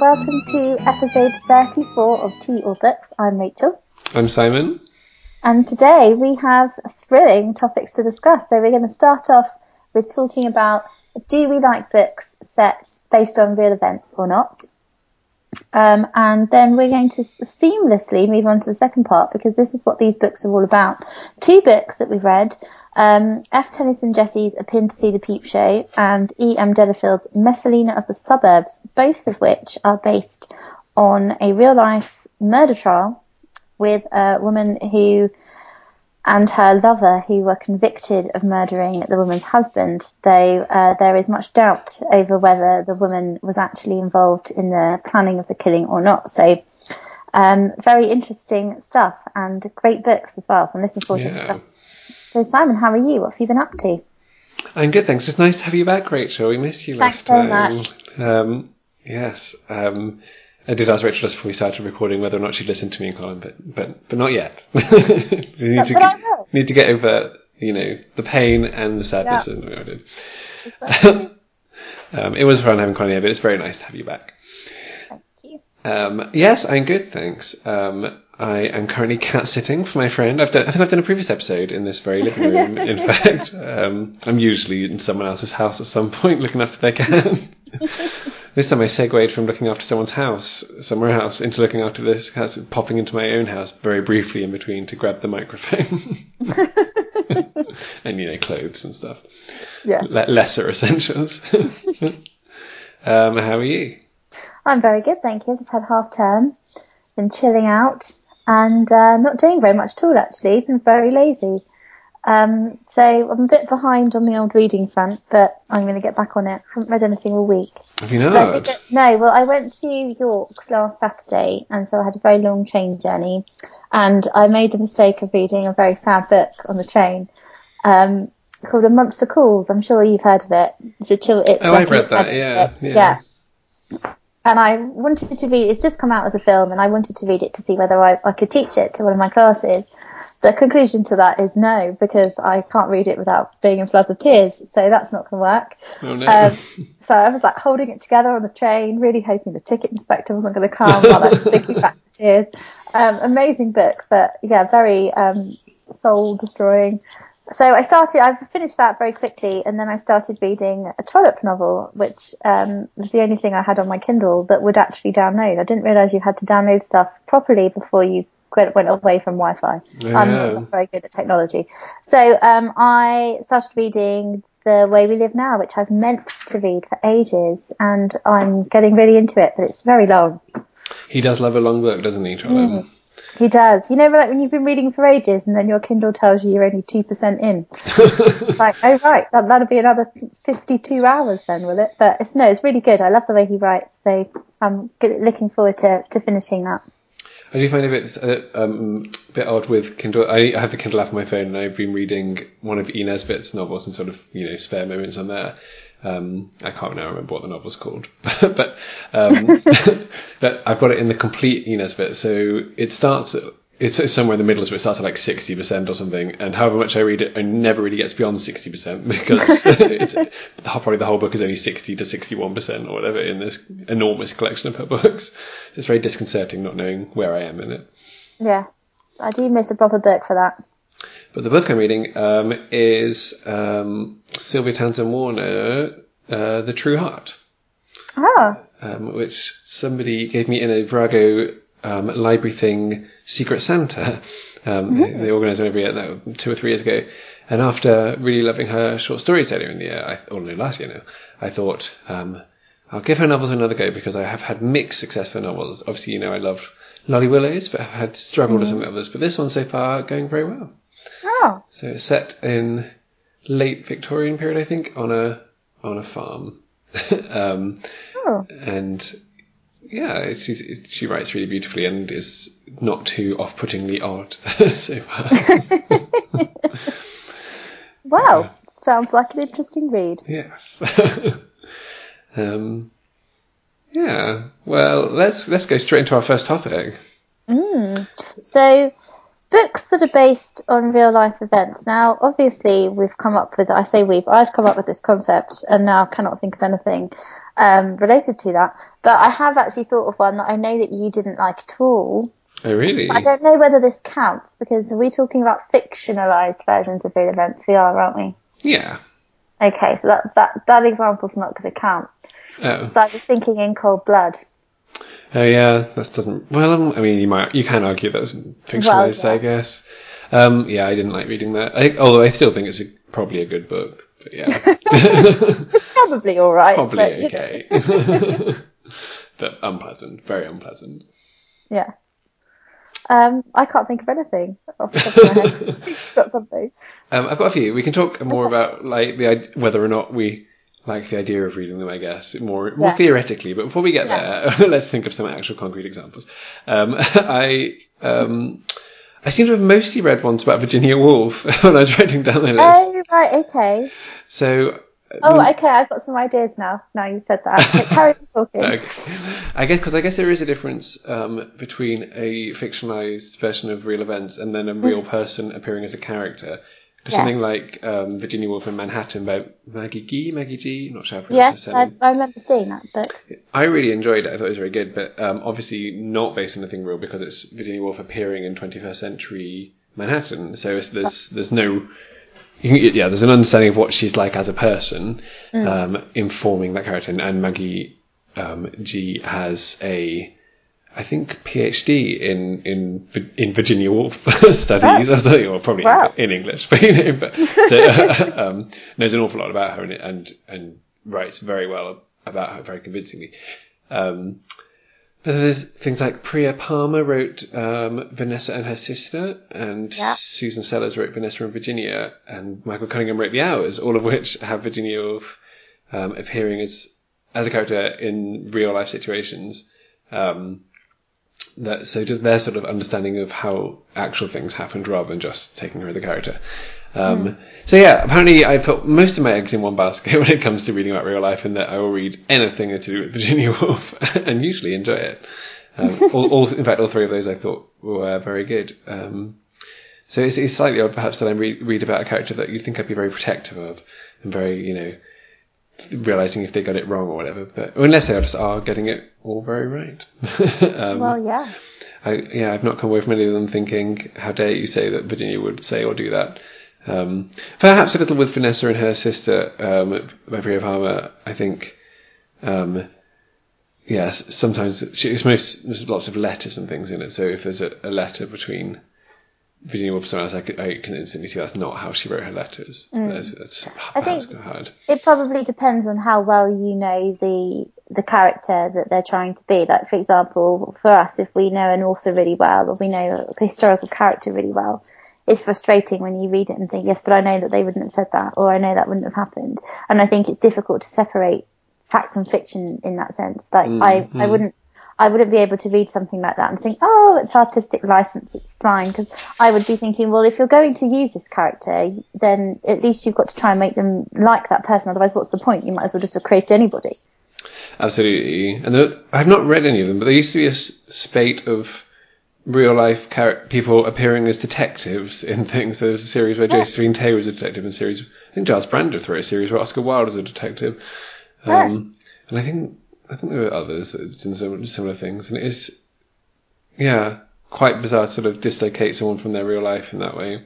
and welcome to episode 34 of Tea or Books. I'm Rachel. I'm Simon. And today we have thrilling topics to discuss. So we're going to start off with talking about do we like books set based on real events or not? Um, and then we're going to seamlessly move on to the second part because this is what these books are all about. Two books that we've read, um, F. Tennyson Jesse's A Pin to See the Peep Show and E. M. Delafield's Messalina of the Suburbs, both of which are based on a real life murder trial with a woman who and her lover who were convicted of murdering the woman's husband, though uh, there is much doubt over whether the woman was actually involved in the planning of the killing or not. So, um, very interesting stuff and great books as well. So I'm looking forward yeah. to discussing. So, Simon, how are you? What have you been up to? I'm good, thanks. It's nice to have you back, Rachel. We missed you last thanks time. very much. Um, yes. Um, I did ask Rachel just before we started recording whether or not she'd listen to me and Colin, but but but not yet. we need but, to but need to get over you know the pain and the sadness yeah. and I did. Exactly. um, it was fun having Colin here, but it's very nice to have you back. Thank you. Um, yes, I'm good, thanks. I am currently cat sitting for my friend. I've done, I think I've done a previous episode in this very living room. in fact, um, I'm usually in someone else's house at some point looking after their cat. This time I segued from looking after someone's house, somewhere else, into looking after this house, popping into my own house very briefly in between to grab the microphone. and, you know, clothes and stuff. Yeah. Le- lesser essentials. um, how are you? I'm very good, thank you. Just had half term, been chilling out, and uh, not doing very much at all, actually. Been very lazy. Um, so I'm a bit behind on the old reading front, but I'm going to get back on it. haven't read anything all week. Have you not? no, well, I went to York last Saturday, and so I had a very long train journey, and I made the mistake of reading a very sad book on the train. Um, called A Monster Calls. I'm sure you've heard of it. It's a chill. It's oh, like I've read that. Yeah, yeah, yeah. And I wanted to read. It's just come out as a film, and I wanted to read it to see whether I, I could teach it to one of my classes the conclusion to that is no, because I can't read it without being in floods of tears. So that's not going to work. Oh, no. um, so I was like holding it together on the train, really hoping the ticket inspector wasn't going to come while I was thinking back to tears. Um, amazing book, but yeah, very um, soul destroying. So I started, I finished that very quickly and then I started reading a Trollope novel, which um, was the only thing I had on my Kindle that would actually download. I didn't realise you had to download stuff properly before you went away from Wi-Fi. Yeah. I'm not very good at technology. So um, I started reading The Way We Live Now, which I've meant to read for ages, and I'm getting really into it, but it's very long. He does love a long book, doesn't he, mm. He does. You know, like when you've been reading for ages and then your Kindle tells you you're only 2% in. like, oh right, that, that'll be another 52 hours then, will it? But it's, no, it's really good. I love the way he writes, so I'm looking forward to, to finishing that. I do find it a bit, uh, um, a bit odd with Kindle. I, I have the Kindle app on my phone, and I've been reading one of E. Nesbit's novels and sort of you know spare moments on there. Um, I can't now remember what the novel's called, but um, but I've got it in the complete E. Nesbit. So it starts it's somewhere in the middle, so it starts at like 60% or something. And however much I read it, I never really gets beyond 60% because it's, probably the whole book is only 60 to 61% or whatever in this enormous collection of her books. It's very disconcerting not knowing where I am in it. Yes, I do miss a proper book for that. But the book I'm reading um, is um, Sylvia Townsend Warner, uh, The True Heart. Ah. Um, which somebody gave me in a Virago um, library thing Secret Santa. Um, mm-hmm. They, they organise one every year, two or three years ago. And after really loving her short stories earlier in the year, I, or no, last year now, I thought, um, I'll give her novels another go because I have had mixed success for novels. Obviously, you know, I love Lolly Willowes, but I've had struggled mm-hmm. with some others. But this one so far going very well. So it's set in late Victorian period, I think, on a on a farm. um, oh. And yeah, she writes really beautifully and is not too off-puttingly odd so far. well, yeah. sounds like an interesting read. Yes. um, yeah. Well, let's let's go straight into our first topic. Mm. So, books that are based on real life events. Now, obviously, we've come up with, I say we've, I've come up with this concept and now cannot think of anything. um, related to that. But I have actually thought of one that I know that you didn't like at all. Oh, really? I don't know whether this counts because we're talking about fictionalized versions of real events. We are, aren't we? Yeah. Okay, so that that that example's not going to count. Oh. So I was thinking in cold blood. Oh yeah, that doesn't. Well, um, I mean, you might you can argue that's fictionalized, Well, I guess. Um, yeah, I didn't like reading that. I, although I still think it's a, probably a good book. But yeah, It's probably all right. probably but, you know, okay. but unpleasant, very unpleasant. yes. Um, I can't think of anything off the top of my head. Got something. Um, I've got a few. We can talk more about like the whether or not we like the idea of reading them. I guess more more theoretically. But before we get there, let's think of some actual concrete examples. Um, I um, I seem to have mostly read ones about Virginia Woolf when I was writing down my list. Oh, right, okay. So Oh, okay, I've got some ideas now. Now you said that. Okay, carry on talking. Okay. I guess because I guess there is a difference um, between a fictionalized version of real events and then a real person appearing as a character. Yes. Something like um, Virginia Woolf in Manhattan by Maggie Gee. Maggie Gee. Not sure how Yes, I. I remember seeing that book. I really enjoyed it. I thought it was very good, but um, obviously not based on anything real because it's Virginia Woolf appearing in 21st century Manhattan. So it's, there's there's no you can- yeah, there's an understanding of what she's like as a person, um, informing that character. And, and Maggie um, Gee has a, I think, PhD in in in Virginia Woolf studies. I was like, well, probably Wow. in, in English, but you know, but so, um, knows an awful lot about her and and and writes very well about her, very convincingly. Um, but there's things like Priya Parmar wrote um, Vanessa and her sister, and Yeah. Susan Sellers wrote Vanessa and Virginia, and Michael Cunningham wrote The Hours, all of which have Virginia Woolf um, appearing as as a character in real life situations. Um, that so just their sort of understanding of how actual things happened rather than just taking her as a character. Um, So yeah, apparently I put most of my eggs in one basket when it comes to reading about real life, in that I will read anything to do with Virginia Woolf and usually enjoy it. Um, all, all, in fact, all three of those I thought were very good. Um, so it's, it's slightly odd, perhaps, that I read, read about a character that you'd think I'd be very protective of and very, you know, realizing if they got it wrong or whatever. But unless they just are getting it all very right. um, Well, yeah. I, yeah, I've not come away from any of them thinking, how dare you say that Virginia would say or do that. Um, perhaps a little with Vanessa and her sister, um, by Priya Parmar, I think, um, yes, sometimes she, it's most, there's lots of letters and things in it. So if there's a, a letter between Virginia Woolf someone else, I, could, I can instantly see that's not how she wrote her letters. Mm. That's, that's perhaps think- hard. It probably depends on how well you know the the character that they're trying to be. Like, for example, for us, if we know an author really well or we know a historical character really well, it's frustrating when you read it and think, yes, but I know that they wouldn't have said that or I know that wouldn't have happened. And I think it's difficult to separate fact and fiction in that sense. Like, mm, I, I mm. wouldn't I wouldn't be able to read something like that and think, oh, it's artistic license, it's fine. Because I would be thinking, well, if you're going to use this character, then at least you've got to try and make them like that person. Otherwise, what's the point? You might as well just have created anybody. Absolutely. And there, I've not read any of them, but there used to be a spate of real life char- people appearing as detectives in things. There was a series where Josephine Tey was a detective, and a series, I think Giles Brandreth wrote a series where Oscar Wilde was a detective. Um, and I think, I think there were others that did similar, similar things. And it is, yeah, quite bizarre to sort of dislocate someone from their real life in that way.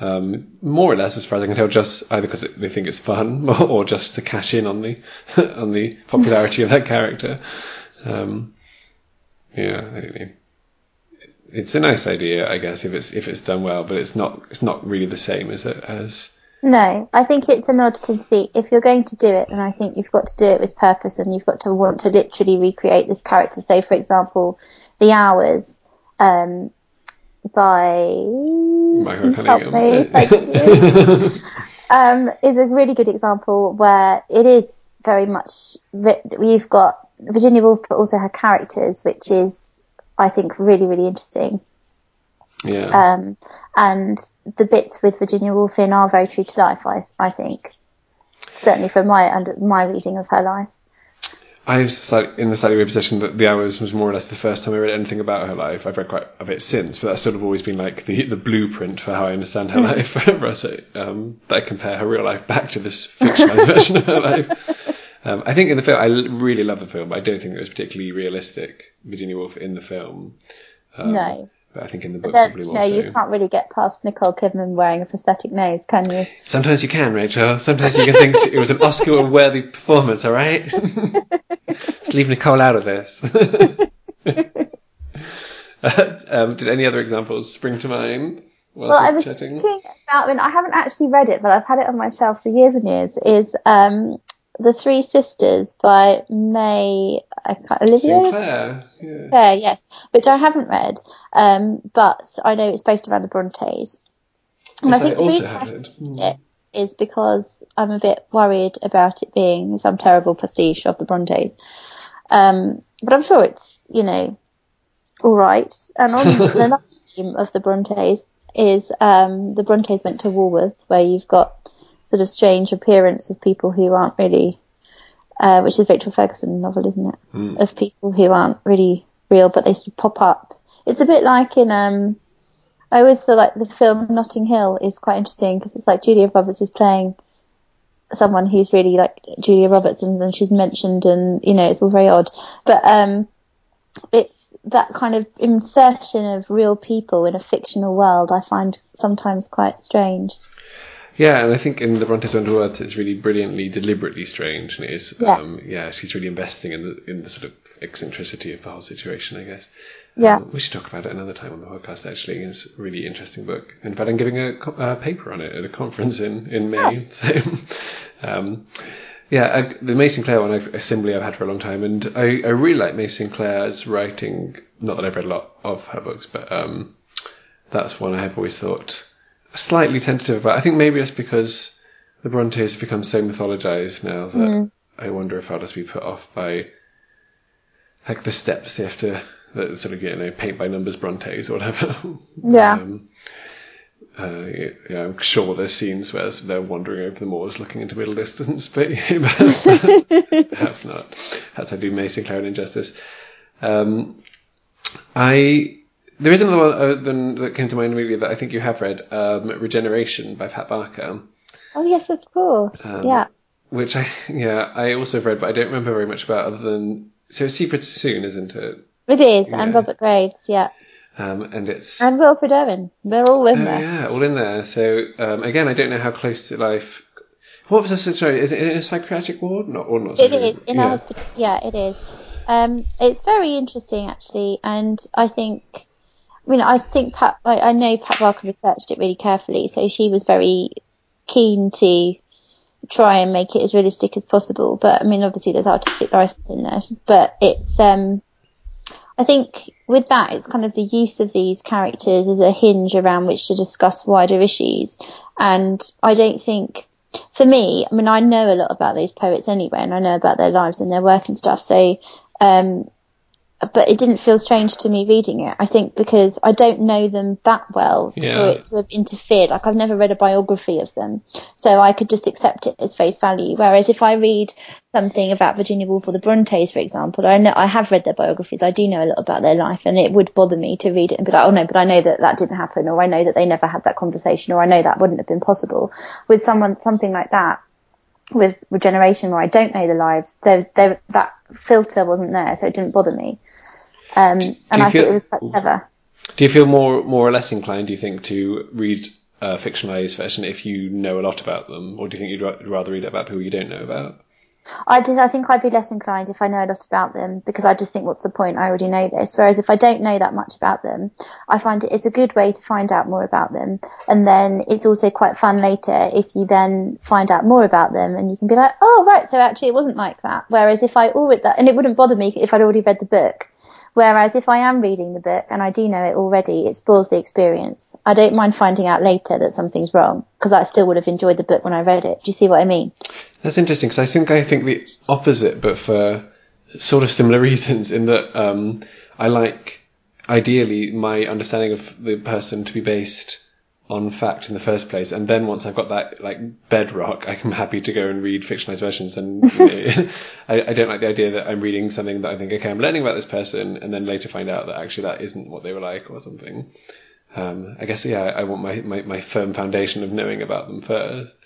Um, more or less, as far as I can tell, just either because they think it's fun or just to cash in on the on the popularity of that character. Um, yeah, I don't know. It's a nice idea, I guess, if it's if it's done well, but it's not it's not really the same as it as No, I think it's an odd conceit. If you're going to do it, then I think you've got to do it with purpose and you've got to want to literally recreate this character. So, for example, The Hours, um, by Michael help Cunningham. me, thank you. um, is a really good example where it is very much you've got Virginia Woolf, but also her characters, which is I think really really interesting. Yeah. Um, and the bits with Virginia Woolf in are very true to life. I I think certainly from my under my reading of her life. I was slightly, in the slightly weird position that The Hours was more or less the first time I read anything about her life. I've read quite a bit since, but that's sort of always been like the the blueprint for how I understand her life. Russell, um, that I compare her real life back to this fictionalized version of her life. Um, I think in the film, I really love the film. I don't think it was particularly realistic, Virginia Woolf in the film. Um, No. But I think in the book, Then, probably no, you can't really get past Nicole Kidman wearing a prosthetic nose, can you? Sometimes you can, Rachel. Sometimes you can think it was an Oscar-worthy performance. All right, let's leave Nicole out of this. um, did any other examples spring to mind? Well, I was chatting? thinking about, I mean, I haven't actually read it, but I've had it on my shelf for years and years, is um, The Three Sisters by May I can't, Olivia? Sinclair. Yeah. Fair, yes, which I haven't read, um, but I know it's based around the Brontes. And Yes, I think the reason I it. Hmm. it is because I'm a bit worried about it being some terrible pastiche of the Brontes. Um, but I'm sure it's, you know, all right. And on the theme of the Brontes is um, the Brontes went to Woolworth, where you've got sort of strange appearance of people who aren't really, uh, which is Rachel Ferguson novel, isn't it? Of people who aren't really real, but they sort of pop up. It's a bit like in um, I always feel like the film Notting Hill is quite interesting because it's like Julia Roberts is playing someone who's really like Julia Roberts and then she's mentioned and you know it's all very odd but um it's that kind of insertion of real people in a fictional world I find sometimes quite strange Yeah, and I think in the Brontes Wonder Words, it's really brilliantly, deliberately strange, and it is. Yes. Um, yeah, she's really investing in the in the sort of eccentricity of the whole situation. I guess. Yeah. Um, we should talk about it another time on the podcast. Actually, it's a really interesting book. In fact, I'm giving a uh, paper on it at a conference in in May. So, um, yeah, uh, the May Sinclair one, I've, assembly I've had for a long time, and I, I really like May Sinclair's writing. Not that I've read a lot of her books, but um, that's one I have always thought slightly tentative about. I think maybe it's because the Brontes have become so mythologized now that I wonder if I'll just be put off by like the steps they have to that sort of get, you know paint by numbers Brontes or whatever. Yeah. Um, uh, yeah, I'm sure there's scenes where they're wandering over the moors looking into middle distance, but perhaps not. Perhaps I do May Sinclair an injustice. Um, I there is another one uh, than, that came to mind immediately that I think you have read, um, Regeneration by Pat Barker, oh yes of course yeah which I yeah I also have read, but I don't remember very much about other than so it's Siegfried Sassoon, isn't it? it is and Robert Graves yeah Um, and it's and Wilfred Owen they're all in Oh, there yeah, all in there. So um, again, I don't know how close to life. What was the sorry? Is it in a psychiatric ward? Not or not? It is in yeah. a hospital. Yeah, it is. Um, it's very interesting actually, and I think, I mean, I think Pat. I, I know Pat Barker researched it really carefully, so she was very keen to try and make it as realistic as possible. But I mean, obviously, there's artistic license in there, but it's. Um, I think with that, it's kind of the use of these characters as a hinge around which to discuss wider issues. And I don't think, for me, I mean, I know a lot about these poets anyway, and I know about their lives and their work and stuff. So, um, but it didn't feel strange to me reading it. I think because I don't know them that well Yeah. for it to have interfered. Like I've never read a biography of them, so I could just accept it as face value. Whereas if I read something about Virginia Woolf or the Brontes, for example, I know I have read their biographies. I do know a lot about their life, and it would bother me to read it and be like, oh no, but I know that that didn't happen, or I know that they never had that conversation, or I know that wouldn't have been possible. With someone something like that, with regeneration where I don't know the lives, there, there, that filter wasn't there, so it didn't bother me. Um, and I feel- it was quite clever. Do you feel more more or less inclined? Do you think to read a fictionalized version if you know a lot about them, or do you think you'd ra- rather read about people you don't know about? I did, I think I'd be less inclined if I know a lot about them because I just think, what's the point? I already know this. Whereas if I don't know that much about them, I find it, it's a good way to find out more about them. And then it's also quite fun later if you then find out more about them and you can be like, oh, right. So actually it wasn't like that. Whereas if I already, that, and it wouldn't bother me if I'd already read the book. Whereas if I am reading the book and I do know it already, it spoils the experience. I don't mind finding out later that something's wrong because I still would have enjoyed the book when I read it. Do you see what I mean? That's interesting because I think I think the opposite, but for sort of similar reasons. In that um, I like ideally my understanding of the person to be based on fact in the first place, and then once I've got that like bedrock, I'm happy to go and read fictionalized versions. And you know, I, I don't like the idea that I'm reading something that I think okay, I'm learning about this person, and then later find out that actually that isn't what they were like or something. Um, I guess yeah, I want my, my, my firm foundation of knowing about them first.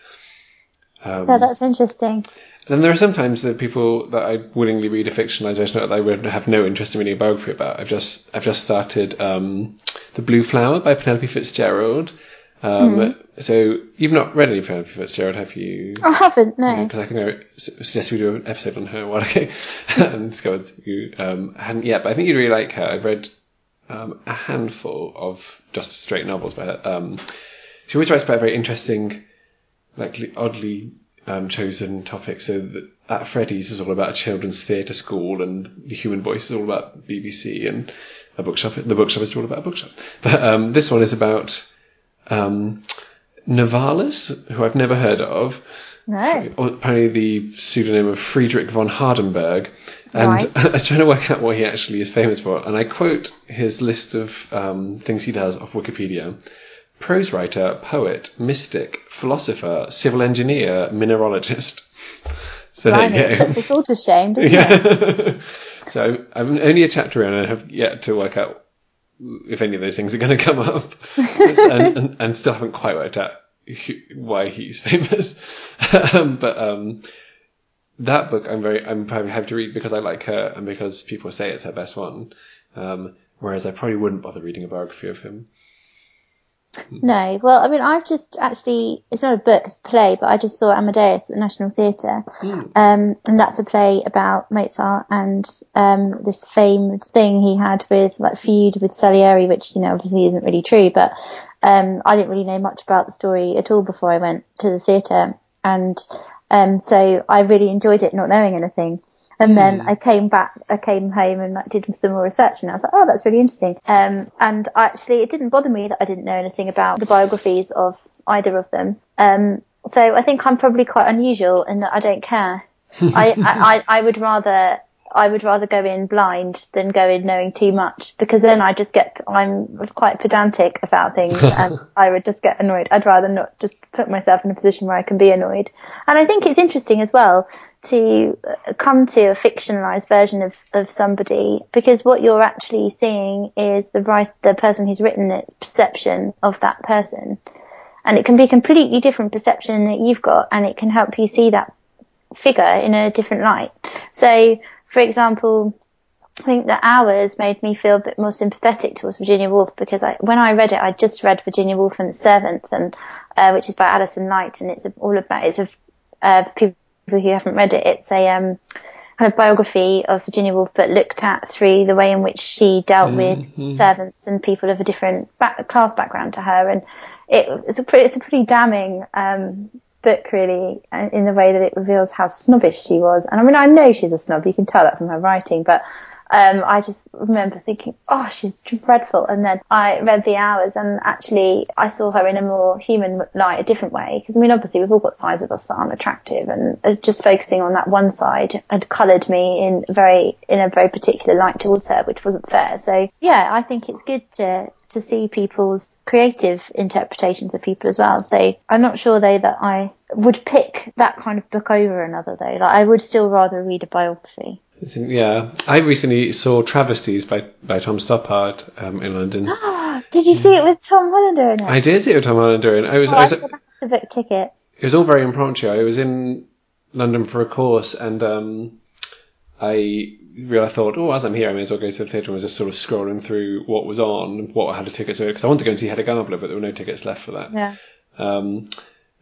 Um, Yeah, that's interesting. Then there are sometimes the people that I willingly read a fictionalized version that I would have no interest in reading a biography about. I've just I've just started um, The Blue Flower by Penelope Fitzgerald. Um, mm-hmm. So you've not read any Penelope Fitzgerald, have you? I haven't, no. Because I think I suggested we do an episode on her a while ago and discovered you um, hadn't yet. But I think you'd really like her. I've read um, a handful of just straight novels by her. Um, she always writes about very interesting, like oddly um, chosen topics. So that at Freddie's is all about a children's theatre school, and the Human Voice is all about BBC, and a bookshop. The bookshop is all about a bookshop. But um, this one is about um, Novalis, who I've never heard of. No. Apparently, the pseudonym of Friedrich von Hardenberg. And right. I was trying to work out what he actually is famous for. And I quote his list of um, things he does off Wikipedia prose writer, poet, mystic, philosopher, civil engineer, mineralogist. So Blimey, there you go. That's a sort of shame, doesn't yeah. it? so I'm only a chapter in and I have yet to work out if any of those things are going to come up, and, and, and, still haven't quite worked out why he's famous. um, but um, that book, I'm very, I'm probably happy to read because I like her and because people say it's her best one. Um, whereas I probably wouldn't bother reading a biography of him. No, well, I mean, I've just actually, it's not a book, it's a play, but I just saw Amadeus at the National Theatre. Mm. Um, and that's a play about Mozart and, um, this famed thing he had with, like, feud with Salieri, which, you know, obviously isn't really true, but, um, I didn't really know much about the story at all before I went to the theatre. And, um, so I really enjoyed it not knowing anything. And then I came back, I came home and like, did some more research and I was like, oh, that's really interesting. Um, and actually it didn't bother me that I didn't know anything about the biographies of either of them. Um, so I think I'm probably quite unusual that I don't care. I, I, I would rather I would rather go in blind than go in knowing too much because then I just get, I'm quite pedantic about things and I would just get annoyed. I'd rather not just put myself in a position where I can be annoyed. And I think it's interesting as well to uh, come to a fictionalized version of, of somebody because what you're actually seeing is the right, the person who's written it perception of that person. And it can be a completely different perception that you've got and it can help you see that figure in a different light. So for example, I think the hours made me feel a bit more sympathetic towards Virginia Woolf because I, when I read it, I just read Virginia Woolf and the Servants, and uh, which is by Alison Light, and it's all about it's a uh, people who haven't read it, it's a um, kind of biography of Virginia Woolf, but looked at through the way in which she dealt mm-hmm. with servants and people of a different back, class background to her, and it, it's a pretty, it's a pretty damning um, book really uh, in the way that it reveals how snobbish she was. And I mean, I know she's a snob. You can tell that from her writing, but um, I just remember thinking, oh, she's dreadful. And then I read The Hours and actually I saw her in a more human light, a different way. Because I mean, obviously we've all got sides of us that aren't attractive and uh, just focusing on that one side had coloured me in very, in a very particular light towards her, which wasn't fair. So yeah, I think it's good to, to see people's creative interpretations of people as well. So I'm not sure though that I would pick that kind of book over another though. Like I would still rather read a biography. Yeah, I recently saw Travesties by by Tom Stoppard um, in London. did you see it with Tom Hollander in it? I did see it with Tom Hollander in. I was. Oh, I was. I have to book tickets. It was all very impromptu. I was in London for a course, and um, I really thought, oh, as I'm here, I may as well go to the theatre. and was just sort of scrolling through what was on, what I had a ticket, because I wanted to go and see Hedda Gabler, but there were no tickets left for that. Yeah. Um,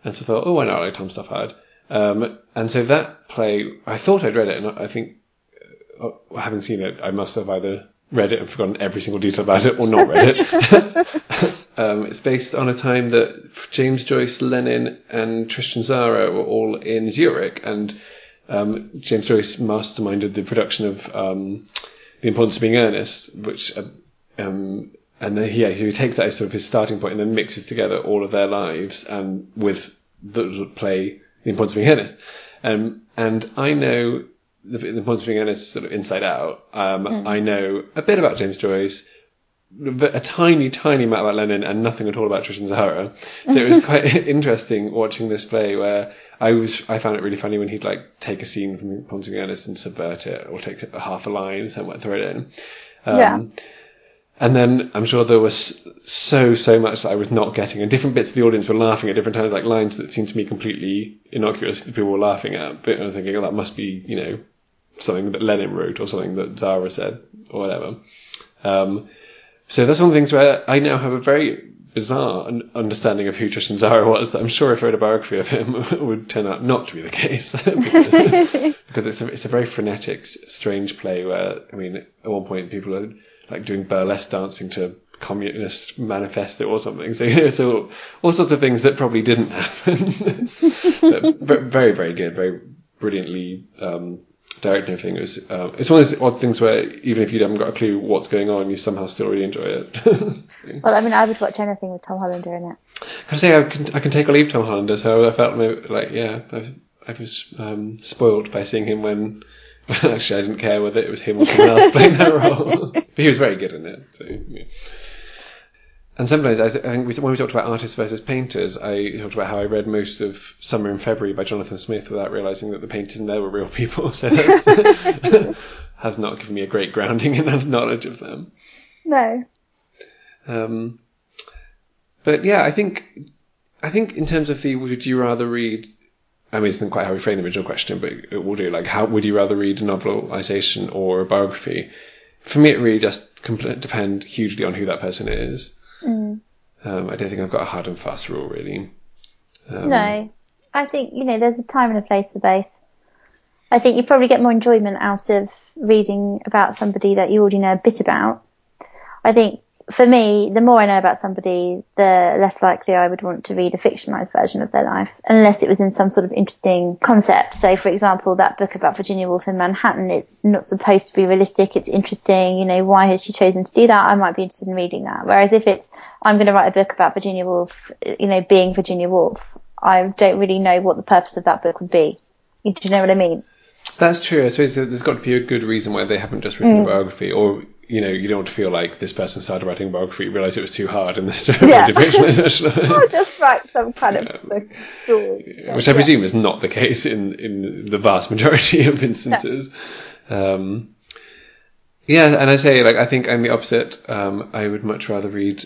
and so I thought, oh, why not? Like Tom Stoppard. Um, and so that play, I thought I'd read it, and I think uh, having seen it, I must have either read it and forgotten every single detail about it or not read it. um, it's based on a time that James Joyce, Lenin, and Tristan Tzara were all in Zurich, and um, James Joyce masterminded the production of um, The Importance of Being Earnest, which, uh, um, and then, yeah, he takes that as sort of his starting point and then mixes together all of their lives and with the play The Importance of Being Earnest. Um, and I know the, the of being earnest sort of inside out. Um, mm. I know a bit about James Joyce, a tiny, tiny amount about Lenin, and nothing at all about Tristan Tzara. So it was quite interesting watching this play where I was, I found it really funny when he'd like take a scene from of Being and subvert it, or take a half a line and somewhere throw it in. Um, yeah. and then I'm sure there was so so much that I was not getting, and different bits of the audience were laughing at different times, like lines that seemed to me completely innocuous that people were laughing at. But I was thinking, oh, that must be you know something that Lenin wrote or something that Tzara said or whatever. Um, so that's one of the things where I now have a very bizarre understanding of who Tristan Tzara was that I'm sure if I read a biography of him would turn out not to be the case because, because, it's a it's a very frenetic, strange play where I mean at one point people are like doing burlesque dancing to communist manifesto or something. So all all sorts of things that probably didn't happen. but very very good, very brilliantly um, direct and everything. It was, uh, it's one of those odd things where even if you haven't got a clue what's going on, you somehow still really enjoy it. well, I mean, I would watch anything with Tom Hollander in it. I say I can I can take or leave Tom Hollander, so I felt like yeah, I, I was um, spoiled by seeing him when. Actually, I didn't care whether it was him or someone else playing that role. but he was very good in it. So, yeah. And sometimes, I think we, when we talked about artists versus painters, I talked about how I read most of Summer in February by Jonathan Smith without realizing that the painters in there were real people. So that has not given me a great grounding in knowledge of them. No. Um, but yeah, I think I think in terms of the would you rather read I mean, it's not quite how we frame the original question, but it will do. Like, how would you rather read a novelization or a biography? For me, it really just depend hugely on who that person is. Mm. Um, I don't think I've got a hard and fast rule really. Um, no, I think you know there's a time and a place for both. I think you probably get more enjoyment out of reading about somebody that you already know a bit about. I think for me, the more I know about somebody, the less likely I would want to read a fictionalized version of their life, unless it was in some sort of interesting concept. So, for example, that book about Virginia Woolf in Manhattan, it's not supposed to be realistic. It's interesting. You know, why has she chosen to do that? I might be interested in reading that. Whereas if it's, I'm going to write a book about Virginia Woolf, you know, being Virginia Woolf, I don't really know what the purpose of that book would be. Do you know what I mean? That's true. So there's got to be a good reason why they haven't just written mm. a biography, or you know, you don't want to feel like this person started writing a biography, realize it was too hard, and there's yeah. I'll just write some kind of yeah. story. Which I presume is not the case in, in the vast majority of instances. No. Um, yeah, and I say, like, I think I'm the opposite. Um, I would much rather read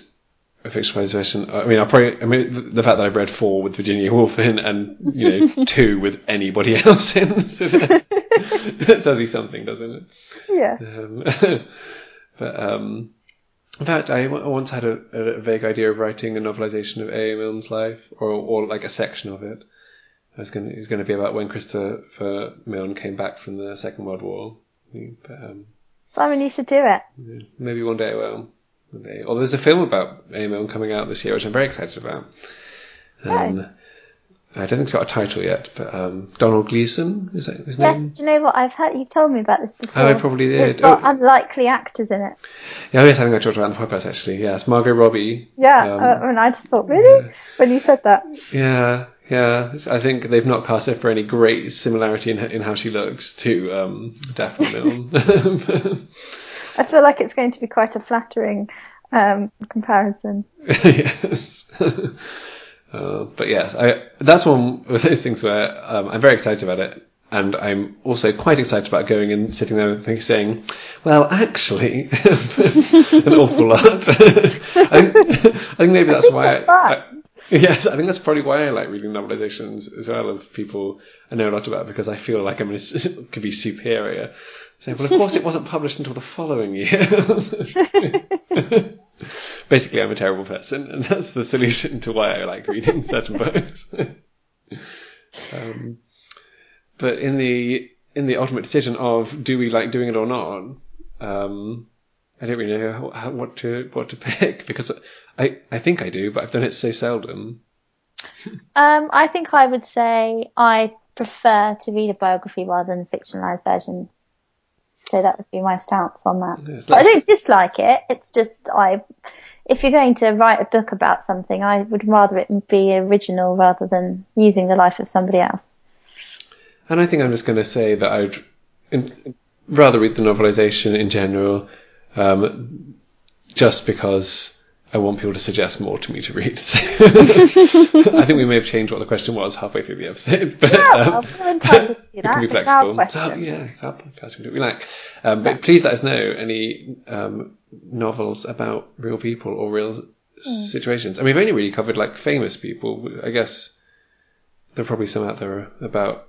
a fictionalized version. I mean, I probably, I mean, the fact that I've read four with Virginia Woolf in and, you know, two with anybody else in, so that does he something, doesn't it? Yeah. But um, in fact, I once had a, a, vague idea of writing a novelization of A. Milne's life, or or like a section of it. It was going to, it was going to be about when Christopher Milne came back from the Second World War. But, um, Simon, you should do it. Maybe one day I will. One day. Or there's a film about A. Milne coming out this year, which I'm very excited about. Um, I don't think it's got a title yet, but um, Domhnall Gleeson is that his yes, name? do you know what? I've heard you've told me about this before. Oh, I probably did. It's got oh. unlikely actors in it. Yeah, yes, I think I talked about in the podcast actually. Yes, Margot Robbie. Yeah, um, uh, and I just thought, really, yeah. when you said that. Yeah, yeah. I think they've not cast her for any great similarity in, in how she looks to um, Daphne Milne. I feel like it's going to be quite a flattering um, comparison. yes. Uh, but yes, I, that's one of those things where um, I'm very excited about it. And I'm also quite excited about going and sitting there and saying, well, actually, an awful lot. I, think, I think maybe that's why I, I, yes, I think that's probably why I like reading novelizations as well of people I know a lot about because I feel like I'm could be superior. So, well, of course, it wasn't published until the following year. Basically, I'm a terrible person, and that's the solution to why I like reading certain books. um, but in the in the ultimate decision of do we like doing it or not, um, I don't really know how, what to what to pick because I I think I do, but I've done it so seldom. um, I think I would say I prefer to read a biography rather than a fictionalized version. So that would be my stance on that. But I don't dislike it. It's just I, if you're going to write a book about something, I would rather it be original rather than using the life of somebody else. And I think I'm just going to say that I'd in, rather read the novelization in general, um, just because I want people to suggest more to me to read. So I think we may have changed what the question was halfway through the episode. But, yeah, well, um, we're entitled to do that. be It's our question. Our- yeah, it's our podcast. We do what we like. Um, but please let us know any um, novels about real people or real Hmm. situations. And we've only really covered like famous people. I guess there are probably some out there about,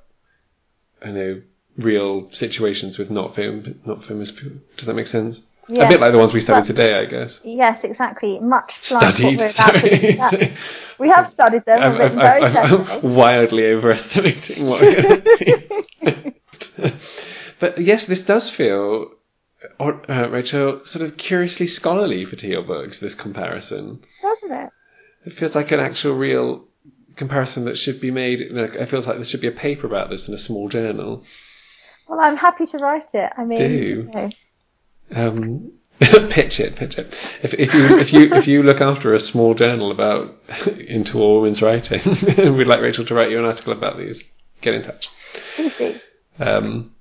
I know, real situations with not fam- not famous people. Does that make sense? A bit like the ones we studied But- today, I guess. Yes, exactly. Much like what Studied, sorry. We have studied them and I'm, I'm, very I'm, I'm wildly overestimating what we're going to do. but yes, this does feel, uh, Rachel, sort of curiously scholarly for Tea or Books, this comparison. Doesn't it? It feels like an actual real comparison that should be made. You know, it feels like there should be a paper about this in a small journal. Well, I'm happy to write it. I mean, Do. you know, Um, pitch it, pitch it. If, if you if you if you look after a small journal about into all women's writing, we'd like Rachel to write you an article about these, get in touch. do. Um,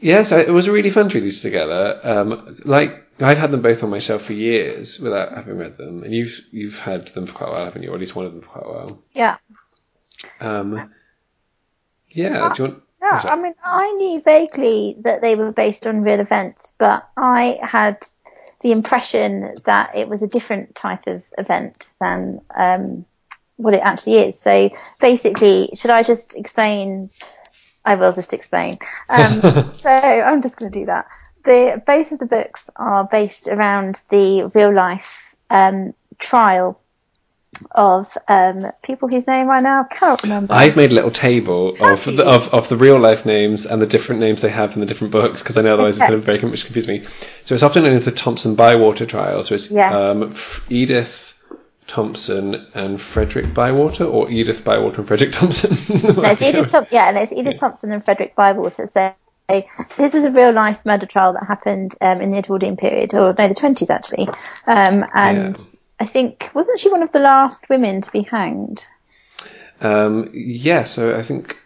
yeah, so it was really fun to read these together. Um, like I've had them both on my shelf for years without having read them, and you've you've had them for quite a while, haven't you? Or at least one of them for quite a while. Yeah. Um, yeah, do you want? Yeah, I mean, I knew vaguely that they were based on real events, but I had the impression that it was a different type of event than um, what it actually is. So basically, should I just explain? I will just explain. Um, so I'm just going to do that. The both of the books are based around the real life um, trial of um, people whose name right now I cannot remember. I've made a little table of the, of of the real life names and the different names they have in the different books because I know otherwise Okay. it's going to very much confuse me. So it's often known as the Thompson Bywater trial. So it's Yes. um, Edith Thompson and Frederick Bywater, or Edith Bywater and Frederick Thompson. No, it's Edith Thomp- yeah, and it's Edith Thompson and Frederick Bywater. So this was a real life murder trial that happened um, in the Edwardian period, or no, the twenties actually. Um, and. I think wasn't she one of the last women to be hanged? Um, yeah, so I think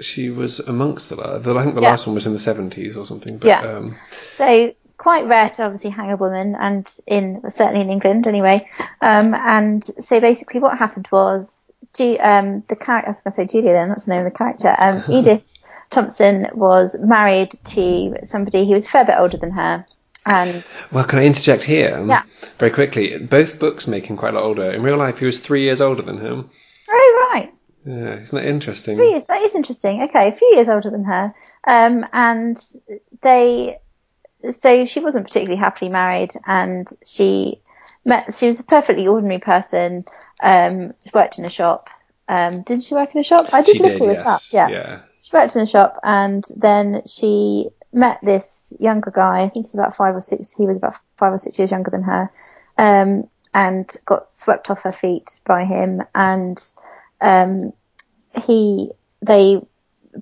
she was amongst the last. I think the Yeah. last one was in the seventies or something. But, Yeah. Um, So quite rare to obviously hang a woman, and in certainly in England anyway. Um, and so basically, what happened was, Ju- um, the character. I was going to say Julia. Then that's the name of the character. Um, Edith Thompson was married to somebody who was a fair bit older than her, and well, can I interject here? Yeah. Very quickly. Both books make him quite a lot older. In real life, he was three years older than him. oh right, Yeah, isn't that interesting? three years. That is interesting. Okay, a few years older than her. Um, and they, so she wasn't particularly happily married, and she met. She was a perfectly ordinary person. Um, worked in a shop. Um, did she work in a shop? I did She look did, all this up. Yeah. yeah. She worked in a shop, and then she met this younger guy. I think he's about five or six. He was about five or six years younger than her, um, and got swept off her feet by him. And um, he, they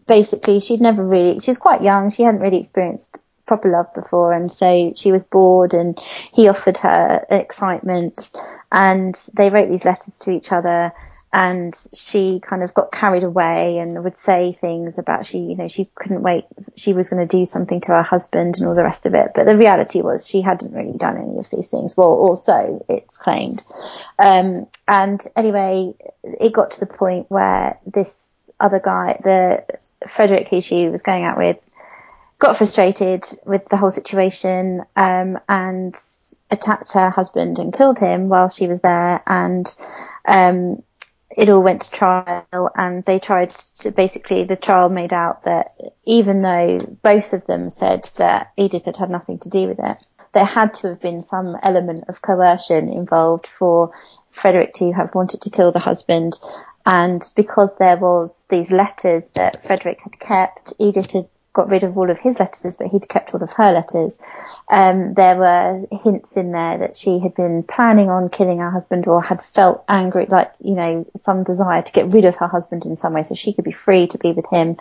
basically, she'd never really. She's quite young. She hadn't really experienced proper love before, and so she was bored. And he offered her excitement, and they wrote these letters to each other and she kind of got carried away and would say things about she you know she couldn't wait she was going to do something to her husband and all the rest of it but the reality was she hadn't really done any of these things well also it's claimed um, and anyway it got to the point where this other guy the frederick who she was going out with got frustrated with the whole situation um, and attacked her husband and killed him while she was there and um, it all went to trial and they tried to basically the trial made out that even though both of them said that Edith had had nothing to do with it, there had to have been some element of coercion involved for Frederick to have wanted to kill the husband. And because there was these letters that Frederick had kept, Edith had got rid of all of his letters, but he'd kept all of her letters. Um, there were hints in there that she had been planning on killing her husband or had felt angry, like, you know, some desire to get rid of her husband in some way so she could be free to be with him.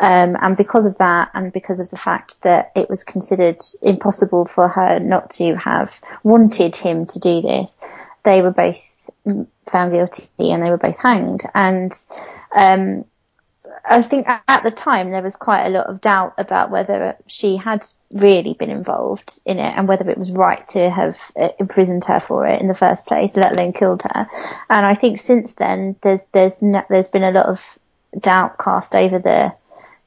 Um, and because of that, and because of the fact that it was considered impossible for her not to have wanted him to do this, they were both found guilty and they were both hanged. And, um, I think at the time there was quite a lot of doubt about whether she had really been involved in it and whether it was right to have uh, imprisoned her for it in the first place, let alone killed her. And I think since then there's there's there's been a lot of doubt cast over the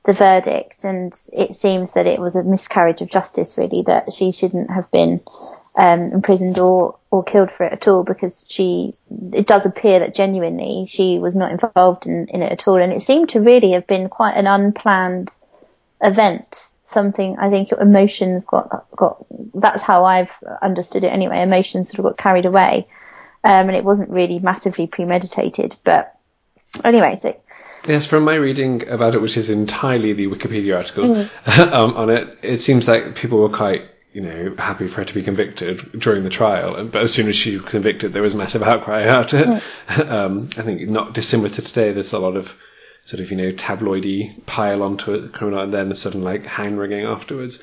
the verdict, and it seems that it was a miscarriage of justice, really, that she shouldn't have been um, imprisoned or or killed for it at all, because she it does appear that genuinely she was not involved in, in it at all, and it seemed to really have been quite an unplanned event. Something I think emotions got got that's how I've understood it anyway. Emotions sort of got carried away, um, and it wasn't really massively premeditated. But anyway, so Yes, from my reading about it, which is entirely the Wikipedia article mm. um, on it, it seems like people were quite, you know, happy for her to be convicted during the trial. But as soon as she was convicted, there was a massive outcry about it. Mm. Um, I think not dissimilar to today. There's a lot of sort of, you know, tabloidy pile onto a criminal and then a sudden like hand wringing afterwards.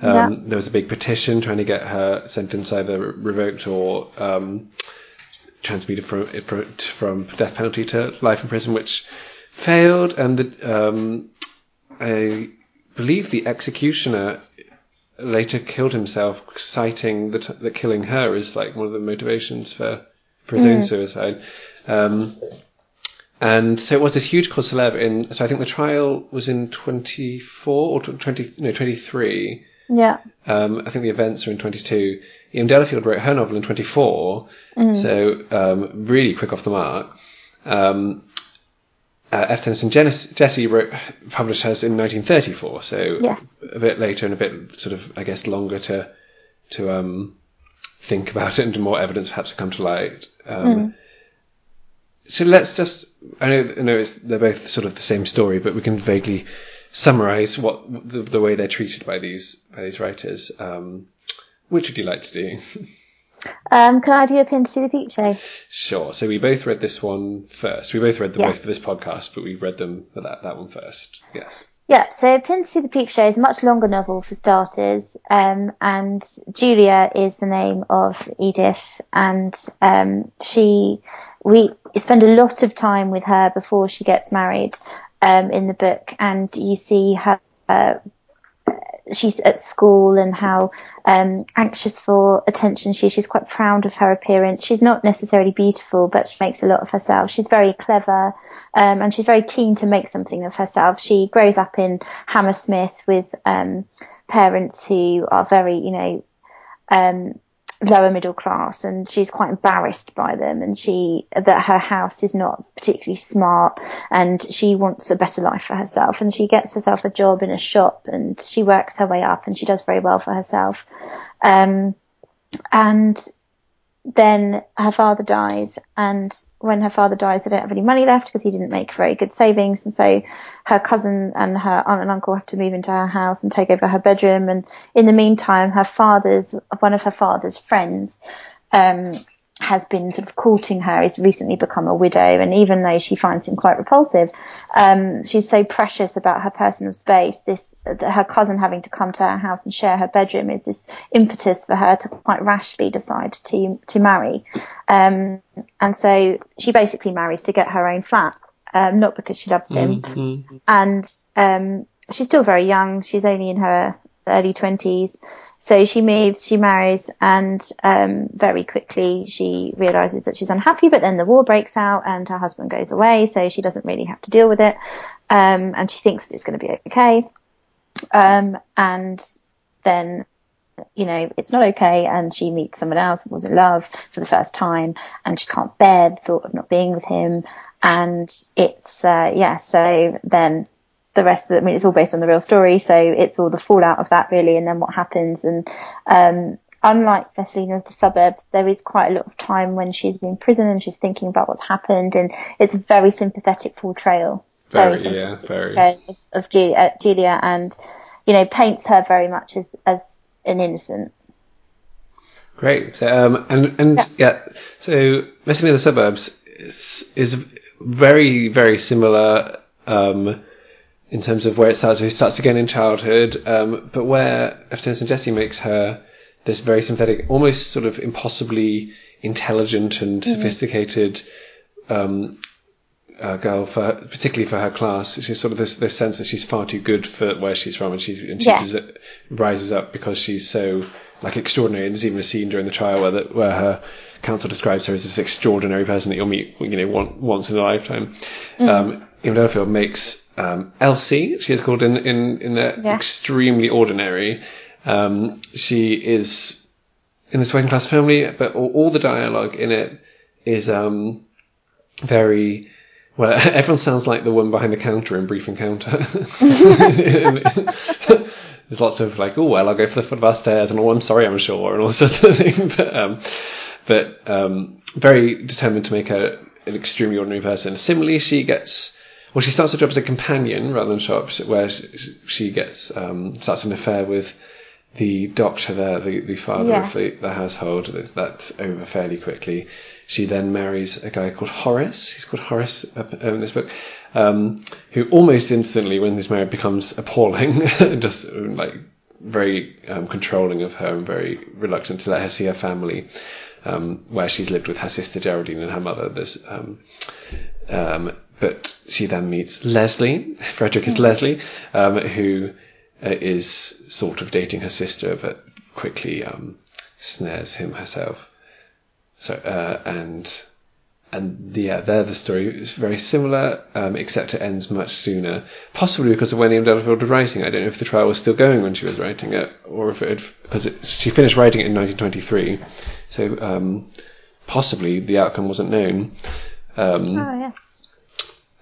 Um, yeah. There was a big petition trying to get her sentence either revoked or um, transmuted from, from death penalty to life in prison, which failed, and the, um, I believe the executioner later killed himself, citing that that killing her is like one of the motivations for for his mm. own suicide. Um, and so it was this huge cause célèbre in, so I think the trial was in 24 or 20, no, 23. Yeah. Um, I think the events are in 22. E.M. Delafield wrote her novel in 24. Mm. So, um, really quick off the mark. Um, uh, F. Tennyson Jesse wrote, published hers in 1934, so yes. a bit later and a bit sort of, I guess, longer to to um, think about it and more evidence perhaps to come to light. Um, mm. So let's just, I know, I know they're both sort of the same story, but we can vaguely summarize what the, the way they're treated by these by these writers. Um, which would you like to do? Um, can I do a pin to see the peep show? Sure. So we both read this one first. We both read them yes. both for this podcast, but we've read them for that, that one first. Yes. Yeah, so Pin to See the Peep Show is a much longer novel for starters, um, and Julia is the name of Edith, and um, she, we spend a lot of time with her before she gets married um, in the book, and you see her uh, she's at school and how um, anxious for attention she is. She's quite proud of her appearance. She's not necessarily beautiful, but she makes a lot of herself. She's very clever um, and she's very keen to make something of herself. She grows up in Hammersmith with um, parents who are very, you know, um, lower middle class and she's quite embarrassed by them and she that her house is not particularly smart and she wants a better life for herself and she gets herself a job in a shop and she works her way up and she does very well for herself. Um, and then her father dies and when her father dies they don't have any money left because he didn't make very good savings and so her cousin and her aunt and uncle have to move into her house and take over her bedroom and in the meantime her father's one of her father's friends um, has been sort of courting her. He's recently become a widow, and even though she finds him quite repulsive, um, she's so precious about her personal space. This her cousin having to come to her house and share her bedroom is this impetus for her to quite rashly decide to to marry, um, and so she basically marries to get her own flat, um, not because she loves him, mm-hmm. and um, she's still very young. She's only in her early 20s. So she moves, she marries, and um, very quickly she realizes that she's unhappy, but then the war breaks out and her husband goes away, so she doesn't really have to deal with it. Um, and she thinks that it's going to be okay. Um, and then you know, it's not okay. And she meets someone else and was in love for the first time and she can't bear the thought of not being with him. And it's, uh, yeah, so then the rest of it, I mean, it's all based on the real story, so it's all the fallout of that really, and then what happens. And um, unlike Messalina of the suburbs, there is quite a lot of time when she's in prison and she's thinking about what's happened, and it's a very sympathetic portrayal. Very, very yeah, very. Of, of Julia, uh, Julia, and you know, paints her very much as as an innocent. Great. Um, and and yeah, yeah so Messalina of the suburbs is, is very very similar. Um, in terms of where it starts. So it starts again in childhood, um, but where F. and Jesse makes her this very sympathetic, almost sort of impossibly intelligent and mm-hmm. sophisticated um, uh, girl for particularly for her class. She's sort of this this sense that she's far too good for where she's from, and she's and she Yeah. des- rises up because she's so like extraordinary. And there's even a scene during the trial where the, where her counsel describes her as this extraordinary person that you'll meet, you know, one, once in a lifetime. Um, E.M. Delafield makes um, Elsie. She is called in in in the Yes. extremely ordinary. Um, she is in this working class family, but all, all the dialogue in it is um, very well. Everyone sounds like the one behind the counter in Brief Encounter. There's lots of like, oh well, I'll go for the foot of our stairs, and oh, I'm sorry, I'm sure, and all sorts of things. But um, but um, very determined to make her an extremely ordinary person. Similarly, she gets well, she starts her job as a companion rather than shop, where she she gets um, starts an affair with the doctor there, the, the father Yes. of the, the household. That's- That's over fairly quickly. She then marries a guy called Horace. He's called Horace uh, in this book, um, who almost instantly, when he's married, becomes appalling, just uh, like very um, controlling of her and very reluctant to let her see her family, um, where she's lived with her sister Geraldine and her mother. This, um, um, but she then meets Leslie. Frederick is Leslie, um, who uh, is sort of dating her sister, but quickly um, snares him herself. So uh, and and yeah, there the story is very similar, um, except it ends much sooner. Possibly because of when E.M. Delafield was writing. I don't know if the trial was still going when she was writing it, or if it because she finished writing it in 1923. So um, possibly the outcome wasn't known. Um, Oh yes.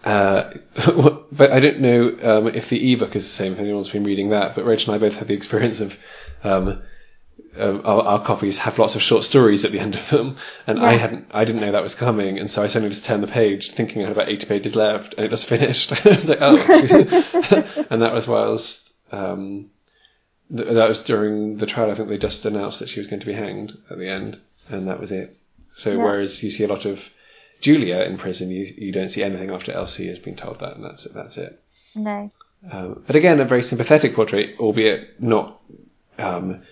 Uh, but I don't know um, if the ebook is the same. If anyone's been reading that, but Rach and I both had the experience of um, um, our, our copies have lots of short stories at the end of them, and I hadn't, I didn't know that was coming, and so I suddenly just turned the page, thinking I had about eighty pages left, and it just finished. Was like, oh, and that was whilst um, th- that was during the trial. I think they just announced that she was going to be hanged at the end, and that was it. So Yeah. whereas you see a lot of Julia in prison, you you don't see anything after Elsie has been told that, and that's it. That's it. No. Um, but again, a very sympathetic portrait, albeit not um,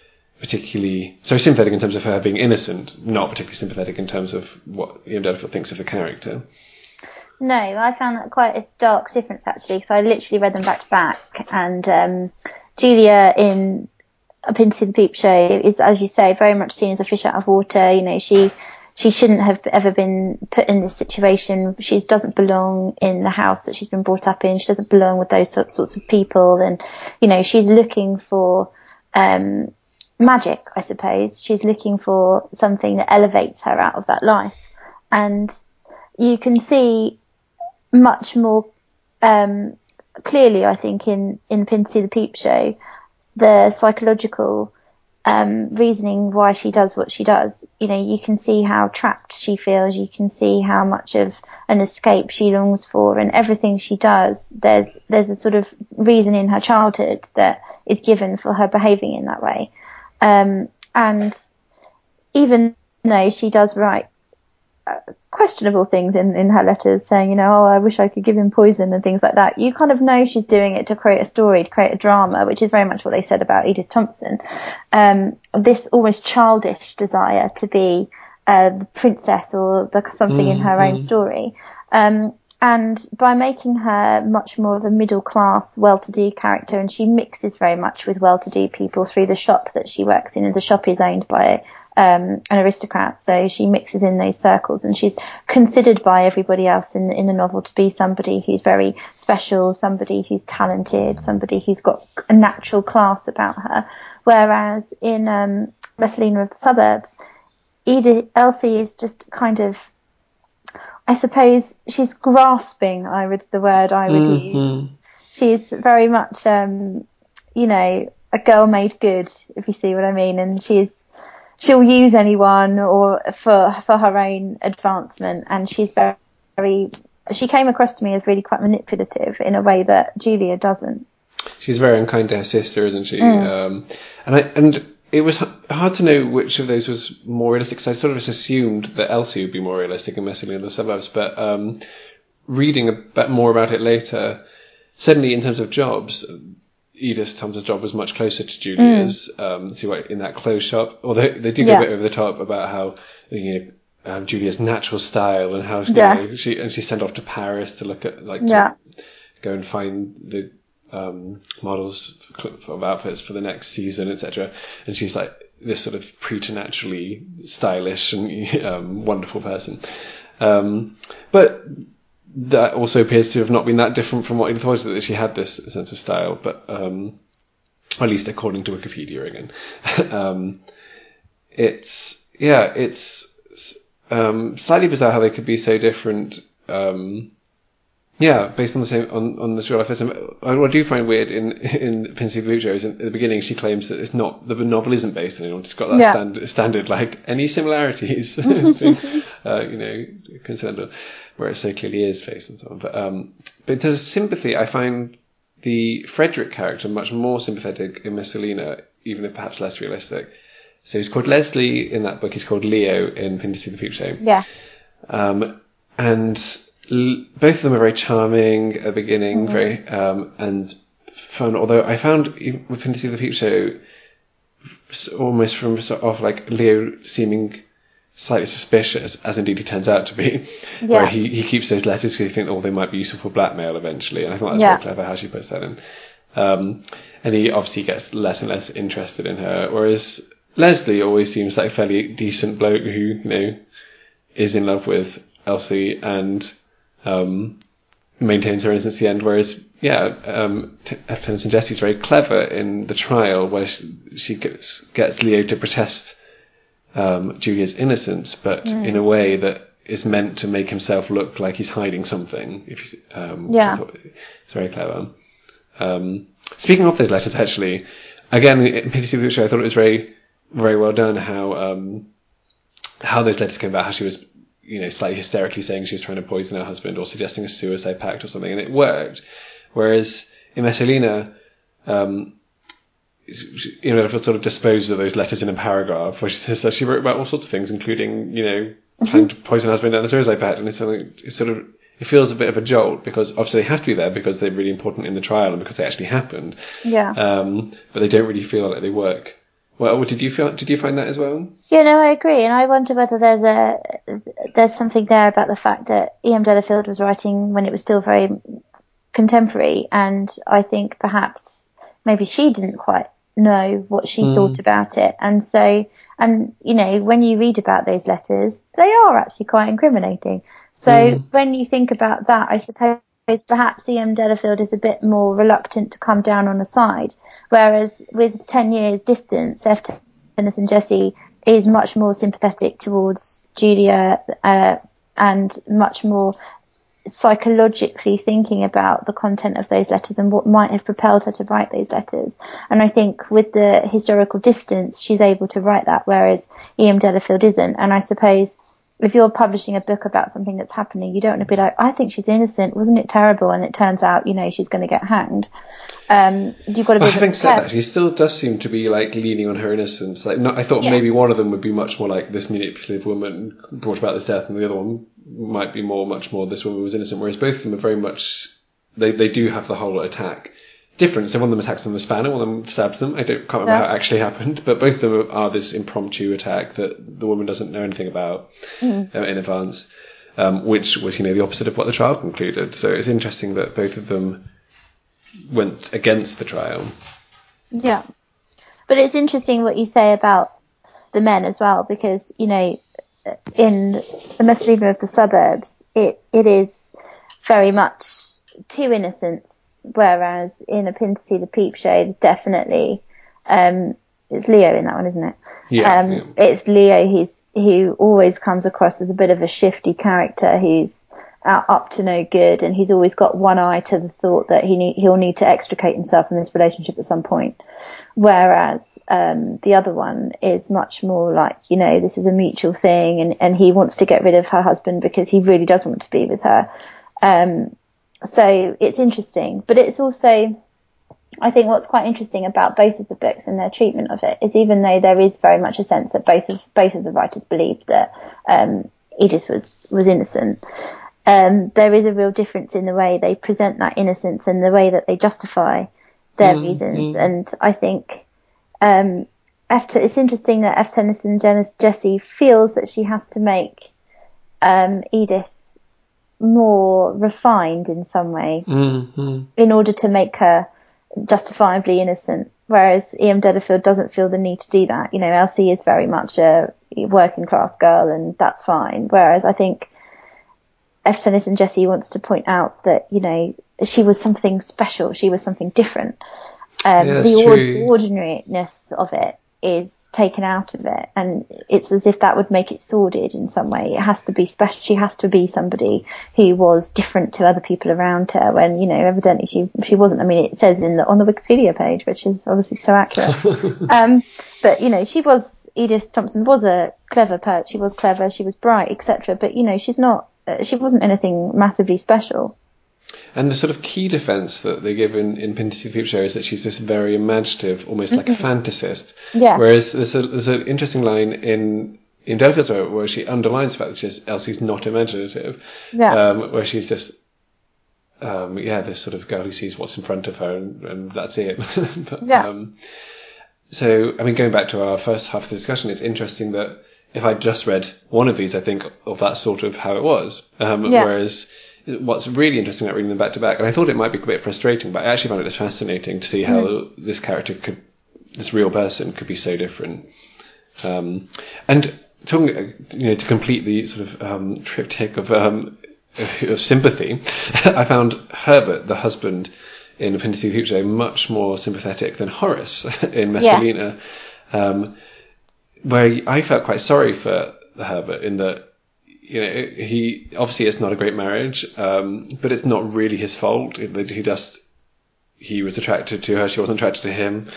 particularly so sympathetic in terms of her being innocent, not particularly sympathetic in terms of what E.M. Delafield thinks of the character. No, I found that quite a stark difference actually, because I literally read them back to back. And um, Julia in Up into the Peep Show is, as you say, very much seen as a fish out of water. You know, she she shouldn't have ever been put in this situation. She doesn't belong in the house that she's been brought up in. She doesn't belong with those sorts, of people. And you know, she's looking for um, magic, I suppose. She's looking for something that elevates her out of that life. And you can see much more um, clearly, I think, in in Pin to See the Peep Show, the psychological um, reasoning why she does what she does. You know, you can see how trapped she feels. You can see how much of an escape she longs for, and everything she does. There's there's a sort of reason in her childhood that is given for her behaving in that way, um, and even though she does write questionable things in, in her letters saying, you know, oh, I wish I could give him poison and things like that. You kind of know she's doing it to create a story, to create a drama, which is very much what they said about Edith Thompson. Um, this almost childish desire to be uh, the princess or the, something in her own story. Um, and by making her much more of a middle class, well-to-do character, and she mixes very much with well-to-do people through the shop that she works in, and the shop is owned by um, an aristocrat, so she mixes in those circles, and she's considered by everybody else in in the novel to be somebody who's very special, somebody who's talented, somebody who's got a natural class about her. Whereas in um, Messalina of the Suburbs, Edith Elsie is just kind of I suppose she's grasping. I would the word I would use. She's very much, um, you know, a girl made good, if you see what I mean. And she's she'll use anyone or for for her own advancement. And she's very, very. She came across to me as really quite manipulative in a way that Julia doesn't. She's very unkind to her sister, isn't she? Um, and I, and it was hard to know which of those was more realistic. So I sort of just assumed that Elsie would be more realistic and Messalina in the suburbs. But um, reading a bit more about it later, certainly in terms of jobs, Edith Thompson's job was much closer to Julia's. Um, so like in that clothes shop, although they do go Yeah. a bit over the top about how you know um, Julia's natural style and how Yes. know, she and she's sent off to Paris to look at like to Yeah. go and find the um, models for, for outfits for the next season, etc. And she's like this sort of preternaturally stylish and um, wonderful person. Um, but that also appears to have not been that different from what he thought that she had this sense of style, but um, at least according to Wikipedia again. um, it's yeah, it's um, slightly bizarre how they could be so different. Um, yeah, based on the same on, on this real life system. What I do find weird in in Pincy Bujo is in, the beginning she claims that it's not the novel isn't based on anyone. It's got that Yeah. standard standard like any similarities, uh, you know, coincidental, where it so clearly is based and so on. But um, but in terms of sympathy, I find the Frederick character much more sympathetic in Messalina, even if perhaps less realistic. So he's called Leslie in that book. He's called Leo in Pin to See the Peep Show. Yes. Um, and l- both of them are very charming at the beginning, very um, and fun. Although I found with See the Peep Show, almost from sort of like Leo seeming slightly suspicious, as indeed he turns out to be, where he, he keeps those letters because he thinks, oh, they might be useful for blackmail eventually. And I thought that's Yeah. very clever how she puts that in. Um, and he obviously gets less and less interested in her, whereas Leslie always seems like a fairly decent bloke who, you know, is in love with Elsie and um, maintains her innocence at the end. Whereas, yeah, um, T- F. Tennyson Jesse's very clever in the trial where she, she gets, gets Leo to protest um, Julia's innocence, but in a way that is meant to make himself look like he's hiding something. If um, Yeah. it's very clever. Um, speaking of those letters, actually, again, in PTC the show, I thought it was very, very well done how um, how those letters came about. How she was, you know, slightly hysterically saying she was trying to poison her husband or suggesting a suicide pact or something, and it worked. Whereas in Messalina, um, she- you know, sort of disposes of those letters in a paragraph where she says that she wrote about all sorts of things, including, you know, trying to poison husband and a suicide pact, and it's it's sort of, it feels a bit of a jolt because obviously they have to be there because they're really important in the trial and because they actually happened. Yeah. Um, but they don't really feel like they work. Well, did you feel, did you find that as well? Yeah, no, I agree, and I wonder whether there's a there's something there about the fact that E.M. Delafield was writing when it was still very contemporary, and I think perhaps maybe she didn't quite know what she thought about it, and so and you know when you read about those letters, they are actually quite incriminating. So when you think about that, I suppose perhaps E.M. Delafield is a bit more reluctant to come down on a side, whereas with ten years distance, F. Tennyson and Jesse is much more sympathetic towards Julia uh, and much more psychologically thinking about the content of those letters and what might have propelled her to write those letters. And I think with the historical distance, she's able to write that, whereas E.M. Delafield isn't. And I suppose if you're publishing a book about something that's happening, you don't want to be like, I think she's innocent. Wasn't it terrible? And it turns out, you know, she's going to get hanged. Um, you've got to be a having said that, she still does seem to be like leaning on her innocence. Like, not, I thought Yes. maybe one of them would be much more like this manipulative woman brought about this death, and the other one might be more, much more this woman was innocent. Whereas both of them are very much they they do have the whole attack different. So one of them attacks them with a spanner, one of them stabs them. I don't can't remember Yeah. how it actually happened, but both of them are this impromptu attack that the woman doesn't know anything about Mm. in advance. Um, which was, you know, the opposite of what the trial concluded. So it's interesting that both of them went against the trial. Yeah. But it's interesting what you say about the men as well, because, you know, in the Messalina of the suburbs, it, it is very much two innocents, whereas in A Pin to See the Peep Show, definitely, um, it's Leo in that one, isn't it? Yeah, um, yeah. It's Leo who's, who always comes across as a bit of a shifty character who's uh, up to no good and he's always got one eye to the thought that he need, he'll need to extricate himself from this relationship at some point. Whereas, um, the other one is much more like, you know, this is a mutual thing and, and he wants to get rid of her husband because he really does want to be with her. Um, so it's interesting, but it's also, I think what's quite interesting about both of the books and their treatment of it is even though there is very much a sense that both of both of the writers believed that um, Edith was was innocent, um, there is a real difference in the way they present that innocence and the way that they justify their reasons. And I think um, F- it's interesting that F. Tennyson Jess- Jesse feels that she has to make um, Edith more refined in some way Mm-hmm. in order to make her justifiably innocent. Whereas E.M. Delafield doesn't feel the need to do that. You know, Elsie is very much a working class girl and that's fine. Whereas I think F. Tennyson Jesse wants to point out that, you know, she was something special. She was something different. Um, Yeah, the true. ordinariness of it is taken out of it and it's as if that would make it sordid in some way. It has to be special. She has to be somebody who was different to other people around her when, you know, evidently she, she wasn't. I mean, it says in the, on the Wikipedia page, which is obviously so accurate. um, but, you know, she was, Edith Thompson was a clever poet. She was clever. She was bright, etc. But, you know, she's not, she wasn't anything massively special. And the sort of key defense that they give in, in Pinty Show is that she's this very imaginative, almost like a fantasist. Yes. Whereas there's, a, there's an interesting line in in Delafield's where, where she underlines the fact that she's, Elsie's not imaginative. Yeah. Um, where she's just, um, yeah, this sort of girl who sees what's in front of her and, and that's it. but, Yeah. Um, so, I mean, going back to our first half of the discussion, it's interesting that if I'd just read one of these, I think of that sort of how it was. Um, Yeah. Whereas what's really interesting about reading them back to back, and I thought it might be a bit frustrating, but I actually found it fascinating to see how this character could, this real person could be so different. Um, and talking, uh, you know, to complete the sort of um, triptych of um, of sympathy, I found Herbert, the husband in Fantasy Future, much more sympathetic than Horace in Messalina, um, where I felt quite sorry for Herbert in that. You know, he obviously it's not a great marriage, um, but it's not really his fault. It- He just he was attracted to her, she wasn't attracted to him.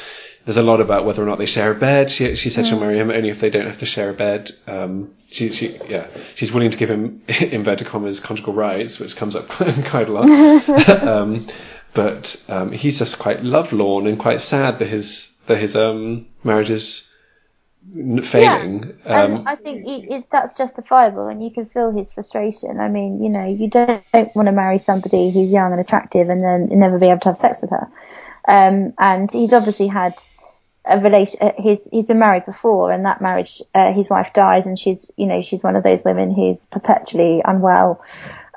There's a lot about whether or not they share a bed. She, she said she'll marry him only if they don't have to share a bed. Um, she, she, yeah, she's willing to give him in inverted commas conjugal rights, which comes up quite a lot. um, but um, he's just quite lovelorn and quite sad that his that his um, marriage is failing. Um, and I think it's that's justifiable, and you can feel his frustration. I mean, you know, you don't, don't want to marry somebody who's young and attractive and then never be able to have sex with her. Um, and he's obviously had a relation. uh, He's he's been married before, and that marriage, uh, his wife dies, and she's you know she's one of those women who's perpetually unwell.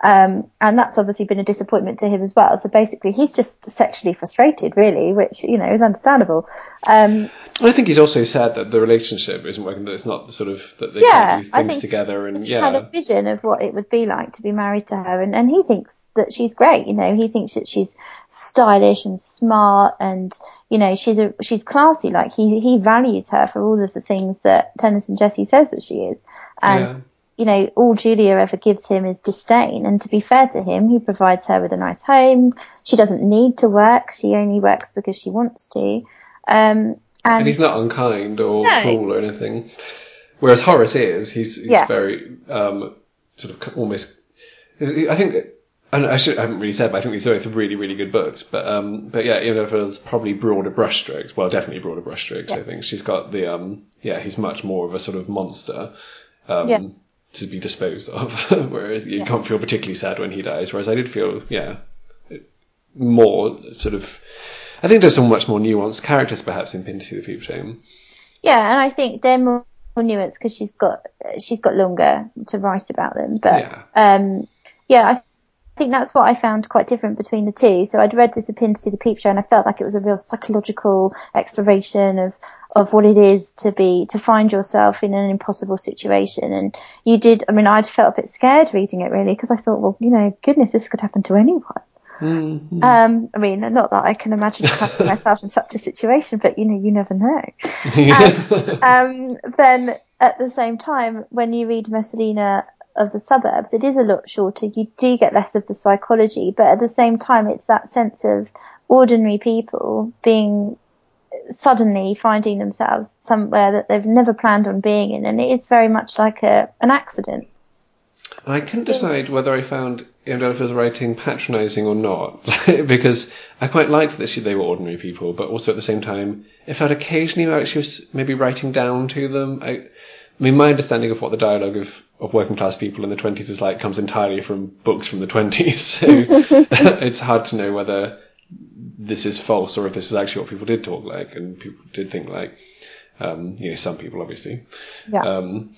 Um, and that's obviously been a disappointment to him as well. So basically, he's just sexually frustrated, really, which you know is understandable. Um, I think he's also sad that the relationship isn't working. That it's not the sort of that they Yeah, can't do things together. And he had a vision of what it would be like to be married to her and, and he thinks that she's great you know he thinks that she's stylish and smart and you know she's a she's classy like he he values her for all of the things that Tennyson Jesse says that she is and Yeah. You know all Julia ever gives him is disdain and to be fair to him he provides her with a nice home she doesn't need to work she only works because she wants to um and, and he's not unkind or No. cruel or anything. Whereas Horace is. He's, he's Yes. very um, sort of almost. I think. And I should I haven't really said, but I think these are both really, really good books. But um, but yeah, even though it's probably broader brushstrokes, well, definitely broader brushstrokes. I think she's got the um, yeah, he's much more of a sort of monster um, Yeah. To be disposed of. where you can't feel particularly sad when he dies. Whereas I did feel yeah, more sort of. I think there's some much more nuanced characters perhaps in Pinty the Peep Show. Yeah, and I think they're more, more nuanced because she's got she's got longer to write about them. But Yeah. um, yeah, I think that's what I found quite different between the two. So I'd read this A Pin to See the Peep Show, and I felt like it was a real psychological exploration of of what it is to be to find yourself in an impossible situation. And you did. I mean, I'd felt a bit scared reading it really because I thought, well, you know, goodness, this could happen to anyone. Mm-hmm. Um, I mean, not that I can imagine myself in such a situation, but you know, you never know. And um, then at the same time, when you read Messalina of the suburbs, it is a lot shorter. You do get less of the psychology, but at the same time, it's that sense of ordinary people being suddenly finding themselves somewhere that they've never planned on being in, and it is very much like a an accident. And I couldn't decide whether I found E.M. Delafield's writing patronising or not, because I quite liked that she, they were ordinary people, but also at the same time, it felt occasionally like she was maybe writing down to them. I, I mean, my understanding of what the dialogue of, of working class people in the 20s is like comes entirely from books from the 20s, so it's hard to know whether this is false or if this is actually what people did talk like and people did think like. Um, you know, some people obviously. Yeah. Um,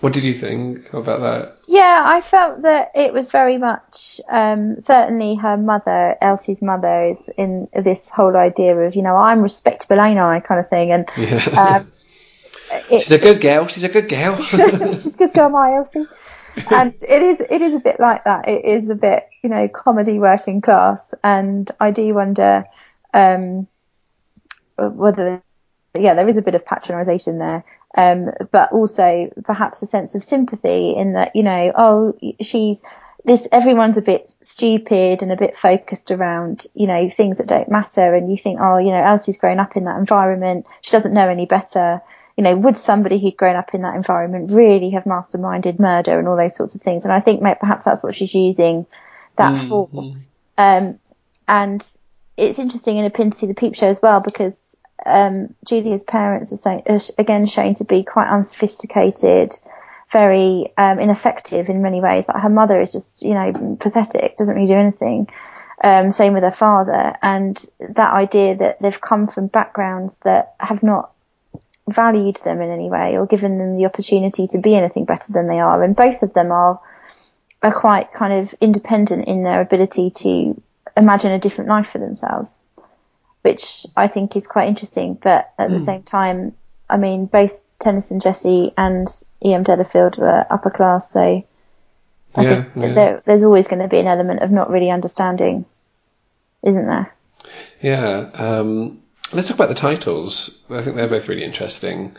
what did you think about that? Yeah, I felt that it was very much um, certainly her mother, Elsie's mother, is in this whole idea of you know I'm respectable, ain't I, kind of thing, and Yeah. um, She's a good girl. She's a good girl. she's a good girl, my Elsie. And it is, it is a bit like that. It is a bit, you know, comedy working class. And I do wonder, um, whether, yeah, there is a bit of patronisation there. Um, but also perhaps a sense of sympathy in that, you know, oh, she's, this, everyone's a bit stupid and a bit focused around, you know, things that don't matter. And you think, oh, you know, Elsie's grown up in that environment. She doesn't know any better you know, would somebody who'd grown up in that environment really have masterminded murder and all those sorts of things? And I think perhaps that's what she's using that mm-hmm. for. Um, and it's interesting in A Pin to See the Peep Show as well because um, Julia's parents are, so, are again shown to be quite unsophisticated, very um, ineffective in many ways. Like her mother is just, you know, pathetic, doesn't really do anything. Um, same with her father, and that idea that they've come from backgrounds that have not valued them in any way or given them the opportunity to be anything better than they are. And both of them are, are quite kind of independent in their ability to imagine a different life for themselves, which I think is quite interesting. But at mm. the hmm. same time, I mean, both Tennyson Jesse and E.M. Delafield were upper class, so I yeah, think yeah. There, there's always going to be an element of not really understanding, isn't there? Yeah. Um, let's talk about the titles. I think they're both really interesting.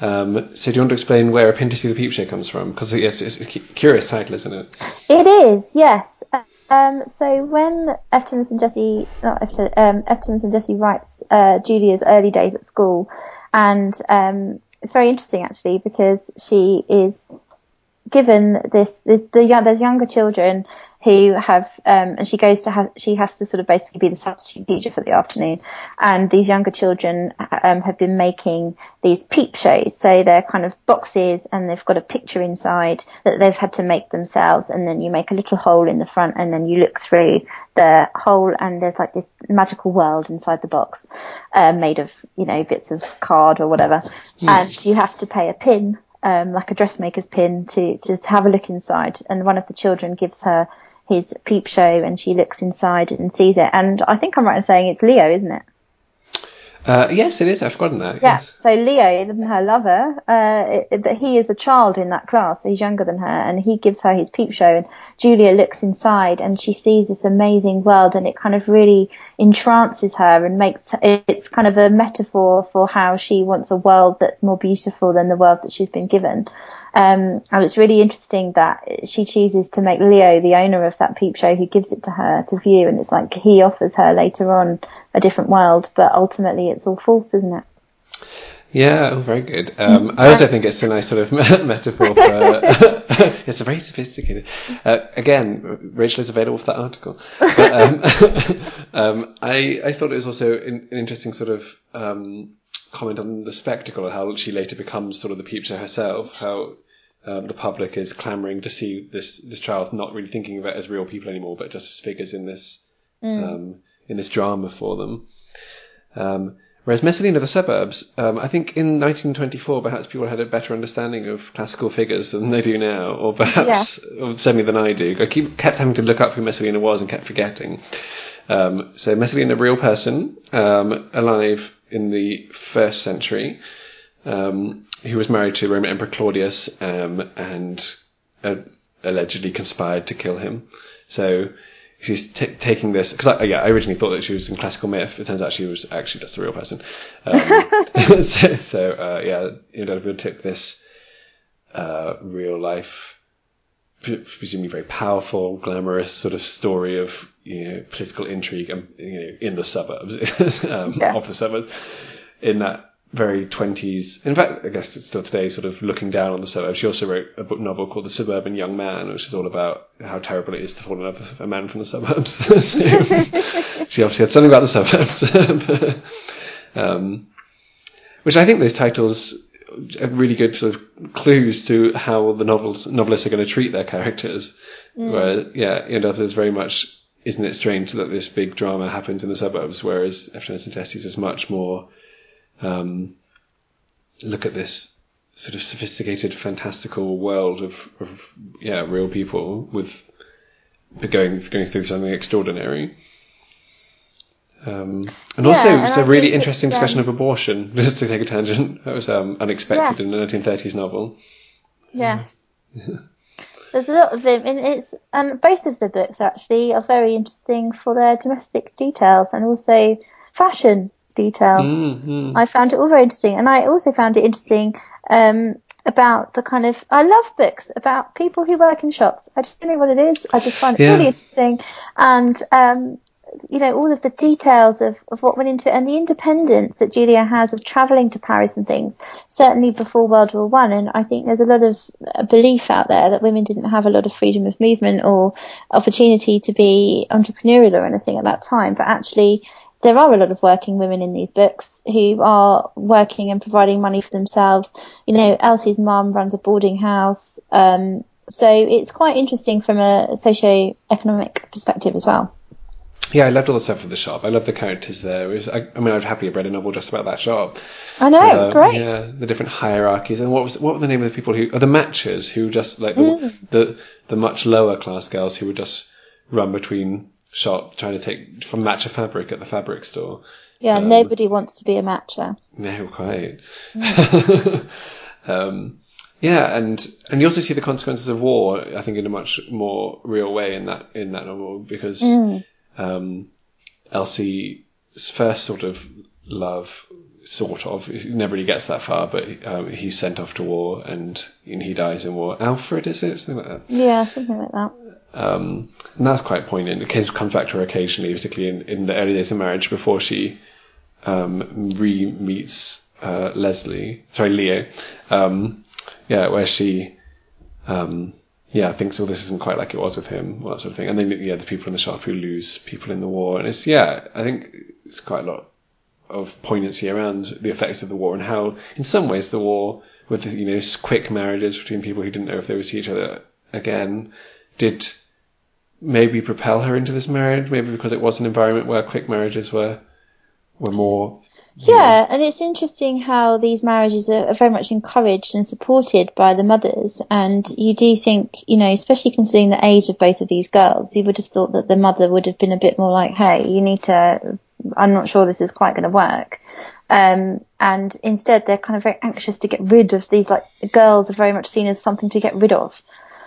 Um, so do you want to explain where A Pin to See the Peep comes from? Because yes, it's a curious title, isn't it? It is, yes. Um, so when F. Tennyson Jesse, not F. Um, Jesse writes uh, Julia's early days at school, and um, it's very interesting actually because she is given this, this the there's younger children who have, um, and she goes to have, she has to sort of basically be the substitute teacher for the afternoon. And these younger children um, have been making these peep shows. So they're kind of boxes and they've got a picture inside that they've had to make themselves. And then you make a little hole in the front and then you look through the hole and there's like this magical world inside the box, uh, made of, you know, bits of card or whatever. Yes. And you have to pay a pin um, like a dressmaker's pin to, to, to have a look inside. And one of the children gives her his peep show and she looks inside and sees it. And I think I'm right in saying it's Leo, isn't it? Uh, yes, it is. I've forgotten that. Yeah. Yes. So Leo, her lover, uh, he is a child in that class. He's younger than her, and he gives her his peep show. And Julia looks inside, and she sees this amazing world, and it kind of really entrances her and makes it's kind of a metaphor for how she wants a world that's more beautiful than the world that she's been given. Um, and it's really interesting that she chooses to make Leo the owner of that peep show who gives it to her to view. And it's like he offers her later on a different world, but ultimately it's all false, isn't it? Yeah, oh, very good. Um, I also think it's a nice sort of metaphor for. it's a very sophisticated. Uh, again, Rachel is available for that article. But, um, um, I I thought it was also an, an interesting sort of um, comment on the spectacle of how she later becomes sort of the peep show herself. How um, the public is clamoring to see this this child, not really thinking of it as real people anymore, but just as figures in this mm. um, in this drama for them. Um, whereas Messalina the Suburbs, um, I think in 1924 perhaps people had a better understanding of classical figures than they do now, or perhaps yeah. certainly than I do. I keep kept having to look up who Messalina was and kept forgetting. Um, so Messalina, a real person, um, alive in the first century, um, who was married to Roman Emperor Claudius um, and uh, allegedly conspired to kill him. So she's t- taking this because I, yeah, I originally thought that she was in classical myth. It turns out she was actually just a real person. Um, so, so uh, yeah, you know, we took this uh, real life, presumably very powerful, glamorous sort of story of you know political intrigue and you know in the suburbs um, yeah. of the suburbs in that very 20s. In fact, I guess it's still today, sort of looking down on the suburbs. She also wrote a book novel called The Suburban Young Man, which is all about how terrible it is to fall in love with a man from the suburbs. so, she obviously had something about the suburbs. um, which I think those titles really good sort of clues to how the novels novelists are going to treat their characters. Mm. Where, yeah, know, there's very much, isn't it strange that this big drama happens in the suburbs, whereas F. and Tessie's is much more um, look at this sort of sophisticated, fantastical world of, of yeah, real people with going going through something extraordinary. Um, and Yeah, also, it and was I a really interesting discussion um, of abortion. Just to take a tangent, that was um, unexpected in the 1930s novel. Yes. There's a lot of it, and it's and both of the books actually are very interesting for their domestic details and also fashion details. Mm-hmm. I found it all very interesting, and I also found it interesting um, about the kind of I love books about people who work in shops. I don't know what it is. I just find it Yeah. really interesting, and um, you know all of the details of, of what went into it, and the independence that Julia has of travelling to Paris and things. Certainly before World War One, and I think there's a lot of uh, belief out there that women didn't have a lot of freedom of movement or opportunity to be entrepreneurial or anything at that time, but actually there are a lot of working women in these books who are working and providing money for themselves. You know, Elsie's mum runs a boarding house. Um, so it's quite interesting from a socio-economic perspective as well. Yeah, I loved all the stuff with the shop. I love the characters there. It was, I, I mean, I'd happily have read a novel just about that shop. I know, it was Uh, great. Yeah, the different hierarchies and what was what were the name of the people who? Oh, the matchers who just like the Mm. the, the much lower class girls who would just run between shop trying to take from match a fabric at the fabric store. Yeah, um, nobody wants to be a matcher. No, quite. Mm. um, yeah, and and you also see the consequences of war. I think in a much more real way in that in that novel because Mm. Um, Elsie's first sort of love, sort of, he never really gets that far, but um, he's sent off to war and, and he dies in war. Alfred, is it? Something like that. Yeah, something like that. Um, and that's quite poignant. It comes comes back to her occasionally, particularly in, in the early days of marriage before she um, re meets uh, Leslie, sorry, Leo. Um, yeah, where she um, yeah, thinks, oh, this isn't quite like it was with him, that sort of thing. And then, yeah, the people in the shop who lose people in the war. And it's, yeah, I think it's quite a lot of poignancy around the effects of the war and how, in some ways, the war, with, you know, quick marriages between people who didn't know if they would see each other again, did maybe propel her into this marriage, maybe because it was an environment where quick marriages were, were more, Yeah, and it's interesting how these marriages are, very much encouraged and supported by the mothers. And you do think, you know, especially considering the age of both of these girls, you would have thought that the mother would have been a bit more like, hey, you need to, I'm not sure this is quite going to work. Um, and instead they're kind of very anxious to get rid of these, like, the girls are very much seen as something to get rid of.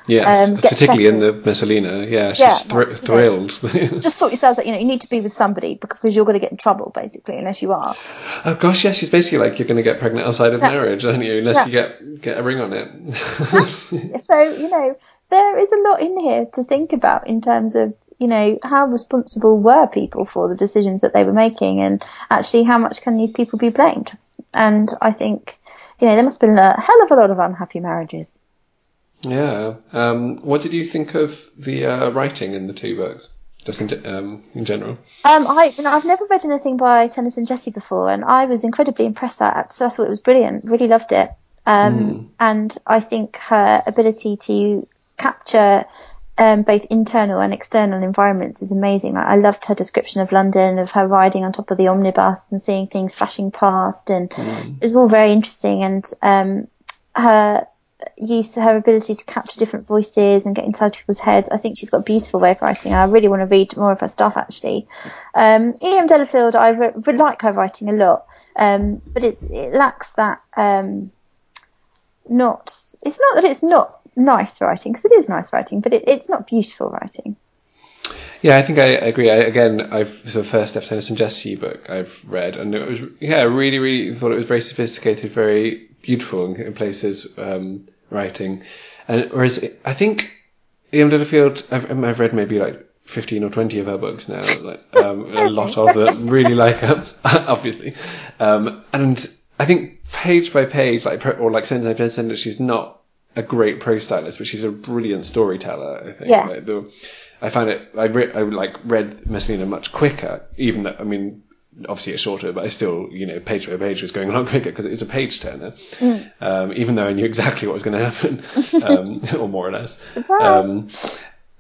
Yes, Um, particularly in the settled. Messalina. Yeah, she's Yeah, thr- like, you know, thrilled. Just sort yourselves out, you know, you need to be with somebody because you're going to get in trouble, basically, unless you are. Oh gosh, yes, she's basically like you're going to get pregnant outside of Yeah. marriage, aren't you? Unless Yeah. you get get a ring on it. So, you know, there is a lot in here to think about in terms of, you know, how responsible were people for the decisions that they were making and actually how much can these people be blamed? And I think, you know, there must have been a hell of a lot of unhappy marriages. Yeah. Um, what did you think of the uh, writing in the two books, just in, ge- um, in general? Um, I, you know, I've never read anything by Tennyson Jesse before, and I was incredibly impressed it. So I thought it was brilliant. Really loved it. Um, and I think her ability to capture um, both internal and external environments is amazing. Like, I loved her description of London, of her riding on top of the omnibus and seeing things flashing past, and it was all very interesting. And um, her use, her ability to capture different voices and get inside people's heads. I think she's got a beautiful way of writing. I really want to read more of her stuff actually. Um, E.M. Delafield, I re- re- like her writing a lot, um, but it's it lacks that. Um, not. It's not that it's not nice writing because it is nice writing, but it, it's not beautiful writing. Yeah, I think I agree. I, again, I've the first F. Tennyson Jesse book I've read, and it was yeah, really, really thought it was very sophisticated, very beautiful in, in places um, writing, and whereas I think E.M. Delafield, I've, I've read maybe like fifteen or twenty of her books now, like um, a lot of them. Really like her, obviously, um, and I think page by page, like or like sentence by sentence, she's not a great prose stylist, but she's a brilliant storyteller. I think. Yes. Like, the, I found it. I re- I like read Messalina much quicker, even though I mean, obviously it's shorter, but I still, you know, page by page was going along quicker because it's a page turner. Um, even though I knew exactly what was going to happen, um, or more or less. Um,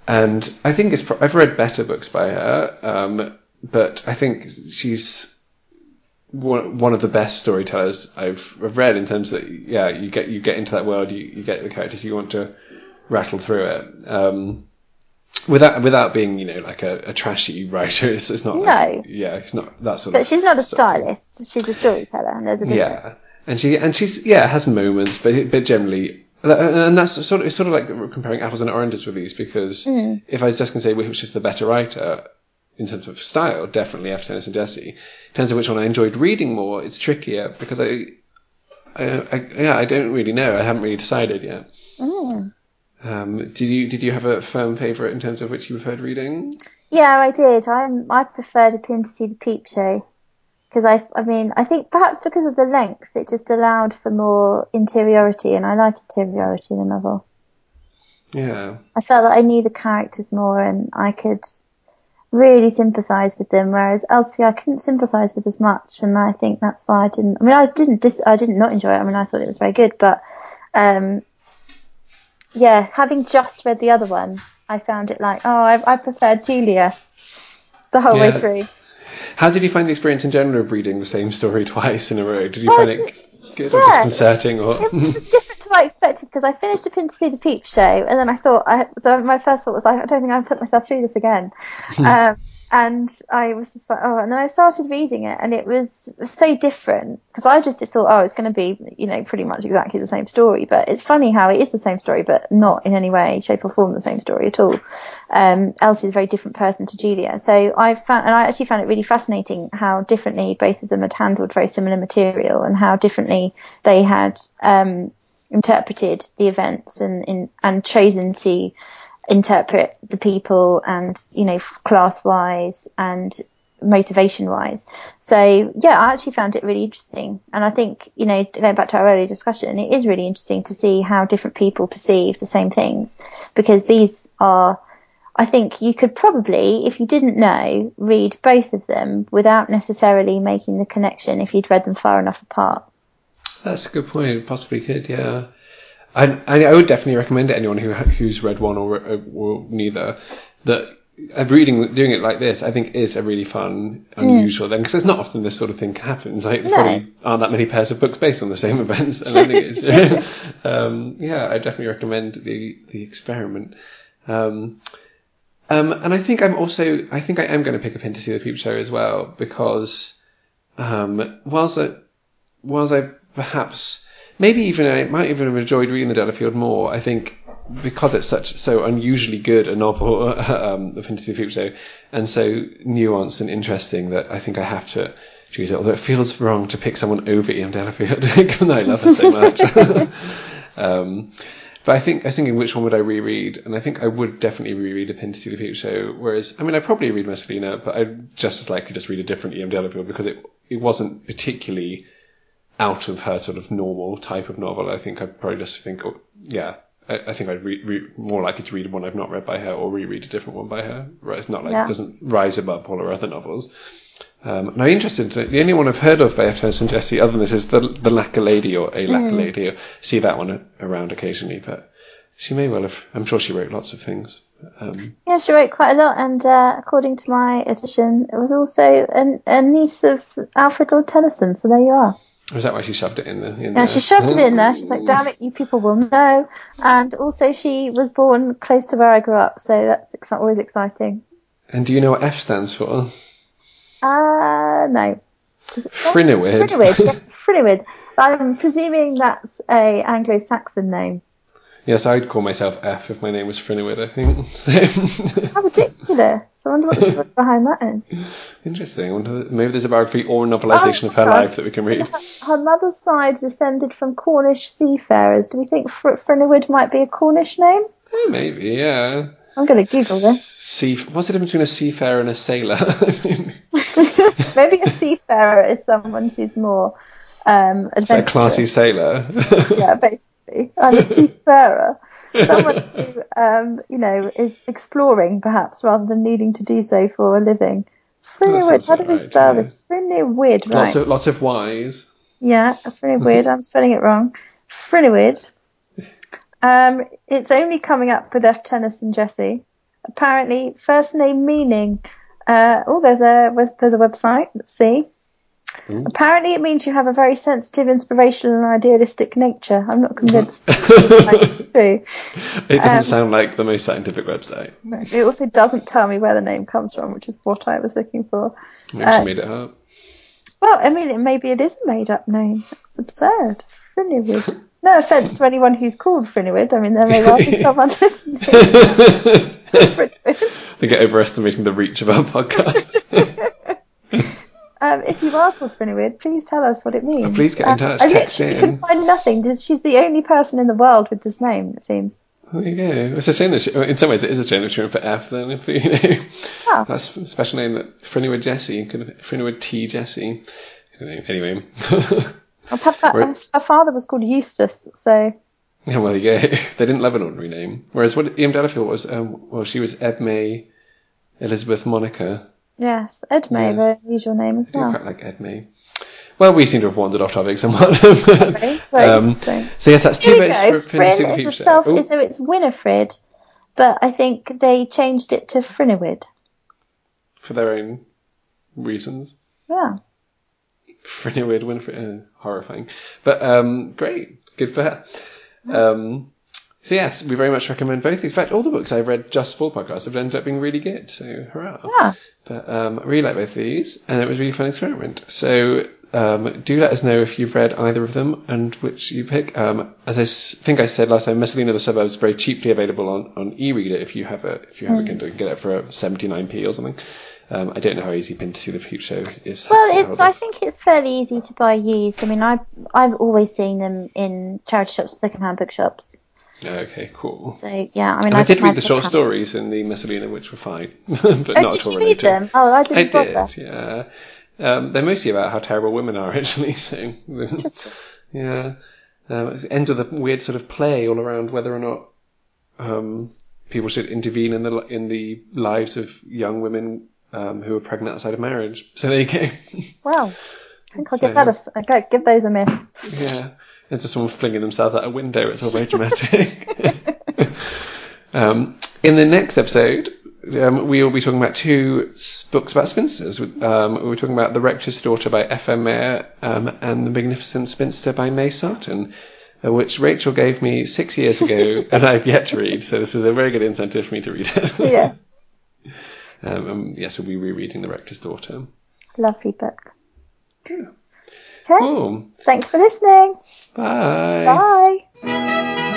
and I think it's. Pro- I've read better books by her, um, but I think she's one, one of the best storytellers I've, I've read in terms that yeah you get you get into that world you, you get the characters you want to rattle through it um, without without being you know like a, a trashy writer it's, it's not like, No. yeah it's not that sort But of she's not a stylist. She's a storyteller, and there's a difference. yeah and she and she's yeah has moments but but generally and that's sort of it's sort of like comparing apples and oranges with these because Hmm. if I was just going to say which is the better writer in terms of style, definitely F. Tennyson Jesse. In terms of which one I enjoyed reading more, it's trickier because I, I, I yeah, I don't really know. I haven't really decided yet. Mm. Um, did you did you have a firm favourite in terms of which you preferred reading? Yeah, I did. I I preferred pin to see the peep show because I I mean I think perhaps because of the length, it just allowed for more interiority, and I like interiority in a novel. Yeah, I felt that I knew the characters more, and I could really sympathise with them. Whereas Elsie, I couldn't sympathise with as much, and I think that's why I didn't. I mean, I didn't dis, I didn't not enjoy it. I mean, I thought it was very good, but um, yeah, having just read the other one, I found it like, oh, I, I preferred Julia the whole way through. How did you find the experience in general of reading the same story twice in a row? Did you Well, find it good or disconcerting or? It was different to what I expected because I finished a pin to see the peep show, and then I thought, I, the, my first thought was, I don't think I can put myself through this again. um, and I was just like, oh, and then I started reading it, and it was so different because I just thought, oh, it's going to be, you know, pretty much exactly the same story. But it's funny how it is the same story, but not in any way, shape, or form the same story at all. Um, is a very different person to Julia, so I found, and I actually found it really fascinating how differently both of them had handled very similar material, and how differently they had um, interpreted the events and in, and chosen to interpret the people and you know class wise and motivation wise so yeah i actually found it really interesting and i think you know going back to our earlier discussion it is really interesting to see how different people perceive the same things because these are I think you could probably, if you didn't know, read both of them without necessarily making the connection if you'd read them far enough apart. That's a good point. Possibly could, yeah. I, I, would definitely recommend it anyone who who's read one or, or neither. That uh, reading, doing it like this, I think is a really fun, unusual thing because it's not often this sort of thing happens. Like, there No. probably aren't that many pairs of books based on the same events, and I think it's, um, yeah, I definitely recommend the the experiment. Um, um, and I think I'm also, I think I am going to pick up in to see the Peep Show as well because, um, whilst I, whilst I perhaps maybe even I might even have enjoyed reading the Delafield more. I think because it's such so unusually good a novel, um, the Fantasy and so nuanced and interesting that I think I have to choose it. Although it feels wrong to pick someone over E.M. Delafield, given that I love her so much. um, but I think I was thinking which one would I reread, and I think I would definitely reread A Pin to See the Future*. Whereas, I mean, I probably read Messalina, but I'd just as likely just read a different E.M. Delafield because it it wasn't particularly out of her sort of normal type of novel. I think I'd probably just think, oh, yeah, I, I think I'd re- re- more likely to read one I've not read by her or reread a different one by her. Right, it's not like Yeah. it doesn't rise above all her other novels. Um, now, interested, the only one I've heard of by F. Tennyson Jesse other than this is the the Lacquer Lady or A Lacquer Lady. I see that one around occasionally, but she may well have. I'm sure she wrote lots of things. Um, Yeah, she wrote quite a lot, and uh, according to my edition, it was also an, a niece of Alfred Lord Tennyson. So there you are. Was that why she shoved it in there? In Yeah, there? she shoved it in there. She's like, "Damn it, you people will know." And also, she was born close to where I grew up, so that's ex- always exciting. And do you know what F stands for? Uh no. Frinowid. Fryniwyd, yes. I'm presuming that's a Anglo-Saxon name. Yes, I'd call myself F if my name was Frinowid, I think. How ridiculous! I wonder what the story behind that is. Interesting. I wonder, maybe there's a biography or novelisation Oh, of her life that we can read. Her mother's side descended from Cornish seafarers. Do we think Fr- Fryniwyd might be a Cornish name? Eh, maybe, yeah. I'm going to Google this. Sea, what's the difference between a seafarer and a sailor? Maybe a seafarer is someone who's more um, classy sailor. Yeah, basically. And a seafarer. Someone who, um, you know, is exploring perhaps rather than needing to do so for a living. Sounds how do we alright, spell yeah. this? Fryniwyd, right? lots of lots of Y's. Yeah, Fryniwyd. I'm spelling it wrong. Fryniwyd. Um, it's only coming up with F. Tennyson Jesse. Apparently, first name meaning. Uh, oh, there's a there's a website. Let's see. Apparently, it means you have a very sensitive, inspirational, and idealistic nature. I'm not convinced it's true. It doesn't sound like the most scientific website. No, It also doesn't tell me where the name comes from, which is what I was looking for. Maybe Uh, made it up. Well, I mean, it, maybe it is a made-up name. It's absurd. Friniwood. No offence to anyone who's called Friniwood. I mean, there may well be someone listening. I think you're overestimating the reach of our podcast. Um, if you are called Friniwood, please tell us what it means. Oh, please get in Um, touch, I literally couldn't find nothing. She's the only person in the world with this name, it seems. there you go. It's a shame that she, in some ways it is a shame that she went for F then. If you know, Oh. that's a special name that Frinnywood Jesse, could have T Jesse. Anyway, her, her father was called Eustace, so yeah, well, you go. They didn't love an ordinary name. Whereas what E.M. Delafield was, um, well, she was Edme Elizabeth Monica. Yes, Edme, Yes. the usual name as well. quite like Edme. Well, we seem to have wandered off topic somewhat. Very, very um, so yes, that's two votes for Appendix the a Show. self, Oh, so it's Winifred, but I think they changed it to Friniwood. for their own reasons. Yeah. Frinnywood, Winifred, uh, horrifying. But um, great, good for her. Um, so yes, we very much recommend both. In fact, all the books I've read just for podcasts have ended up being really good. So hurrah! Yeah. But um, I really like both of these, and it was a really fun experiment. So um, do let us know if you've read either of them and which you pick. Um, as I s- think I said last time, Messalina of the Suburbs is very cheaply available on, on e-reader if you have a if you have a Kindle, you get it for seventy nine p or something. Um, I don't know how easy Pin to see the Future Show is. Well, it's. I think it's fairly easy to buy used. I mean, I've I've always seen them in charity shops, secondhand bookshops. Okay, cool. So yeah, I mean, And I did read the short stories in the Messalina, which were fine, but Oh, not did at all you read related. them? Oh, I I didn't bother. did, yeah. Um, they're mostly about how terrible women are, actually. So, Interesting. yeah, um, it's the end of the weird sort of play all around whether or not um, people should intervene in the in the lives of young women um, who are pregnant outside of marriage. So there you go. Well, I think I'll So- give that a. I'll go- give those a miss. Yeah. It's just someone flinging themselves out a window. It's all very dramatic. um, in the next episode, um, we will be talking about two books about spinsters. Um, we're talking about The Rector's Daughter by F.M. Mayor um, and The Magnificent Spinster by May Sarton, uh, which Rachel gave me six years ago and I've yet to read. So this is a very good incentive for me to read it. Yeah, um, um, yes, we'll be rereading The Rector's Daughter. lovely book. Yeah. Okay. Cool. Thanks for listening. Bye. Bye.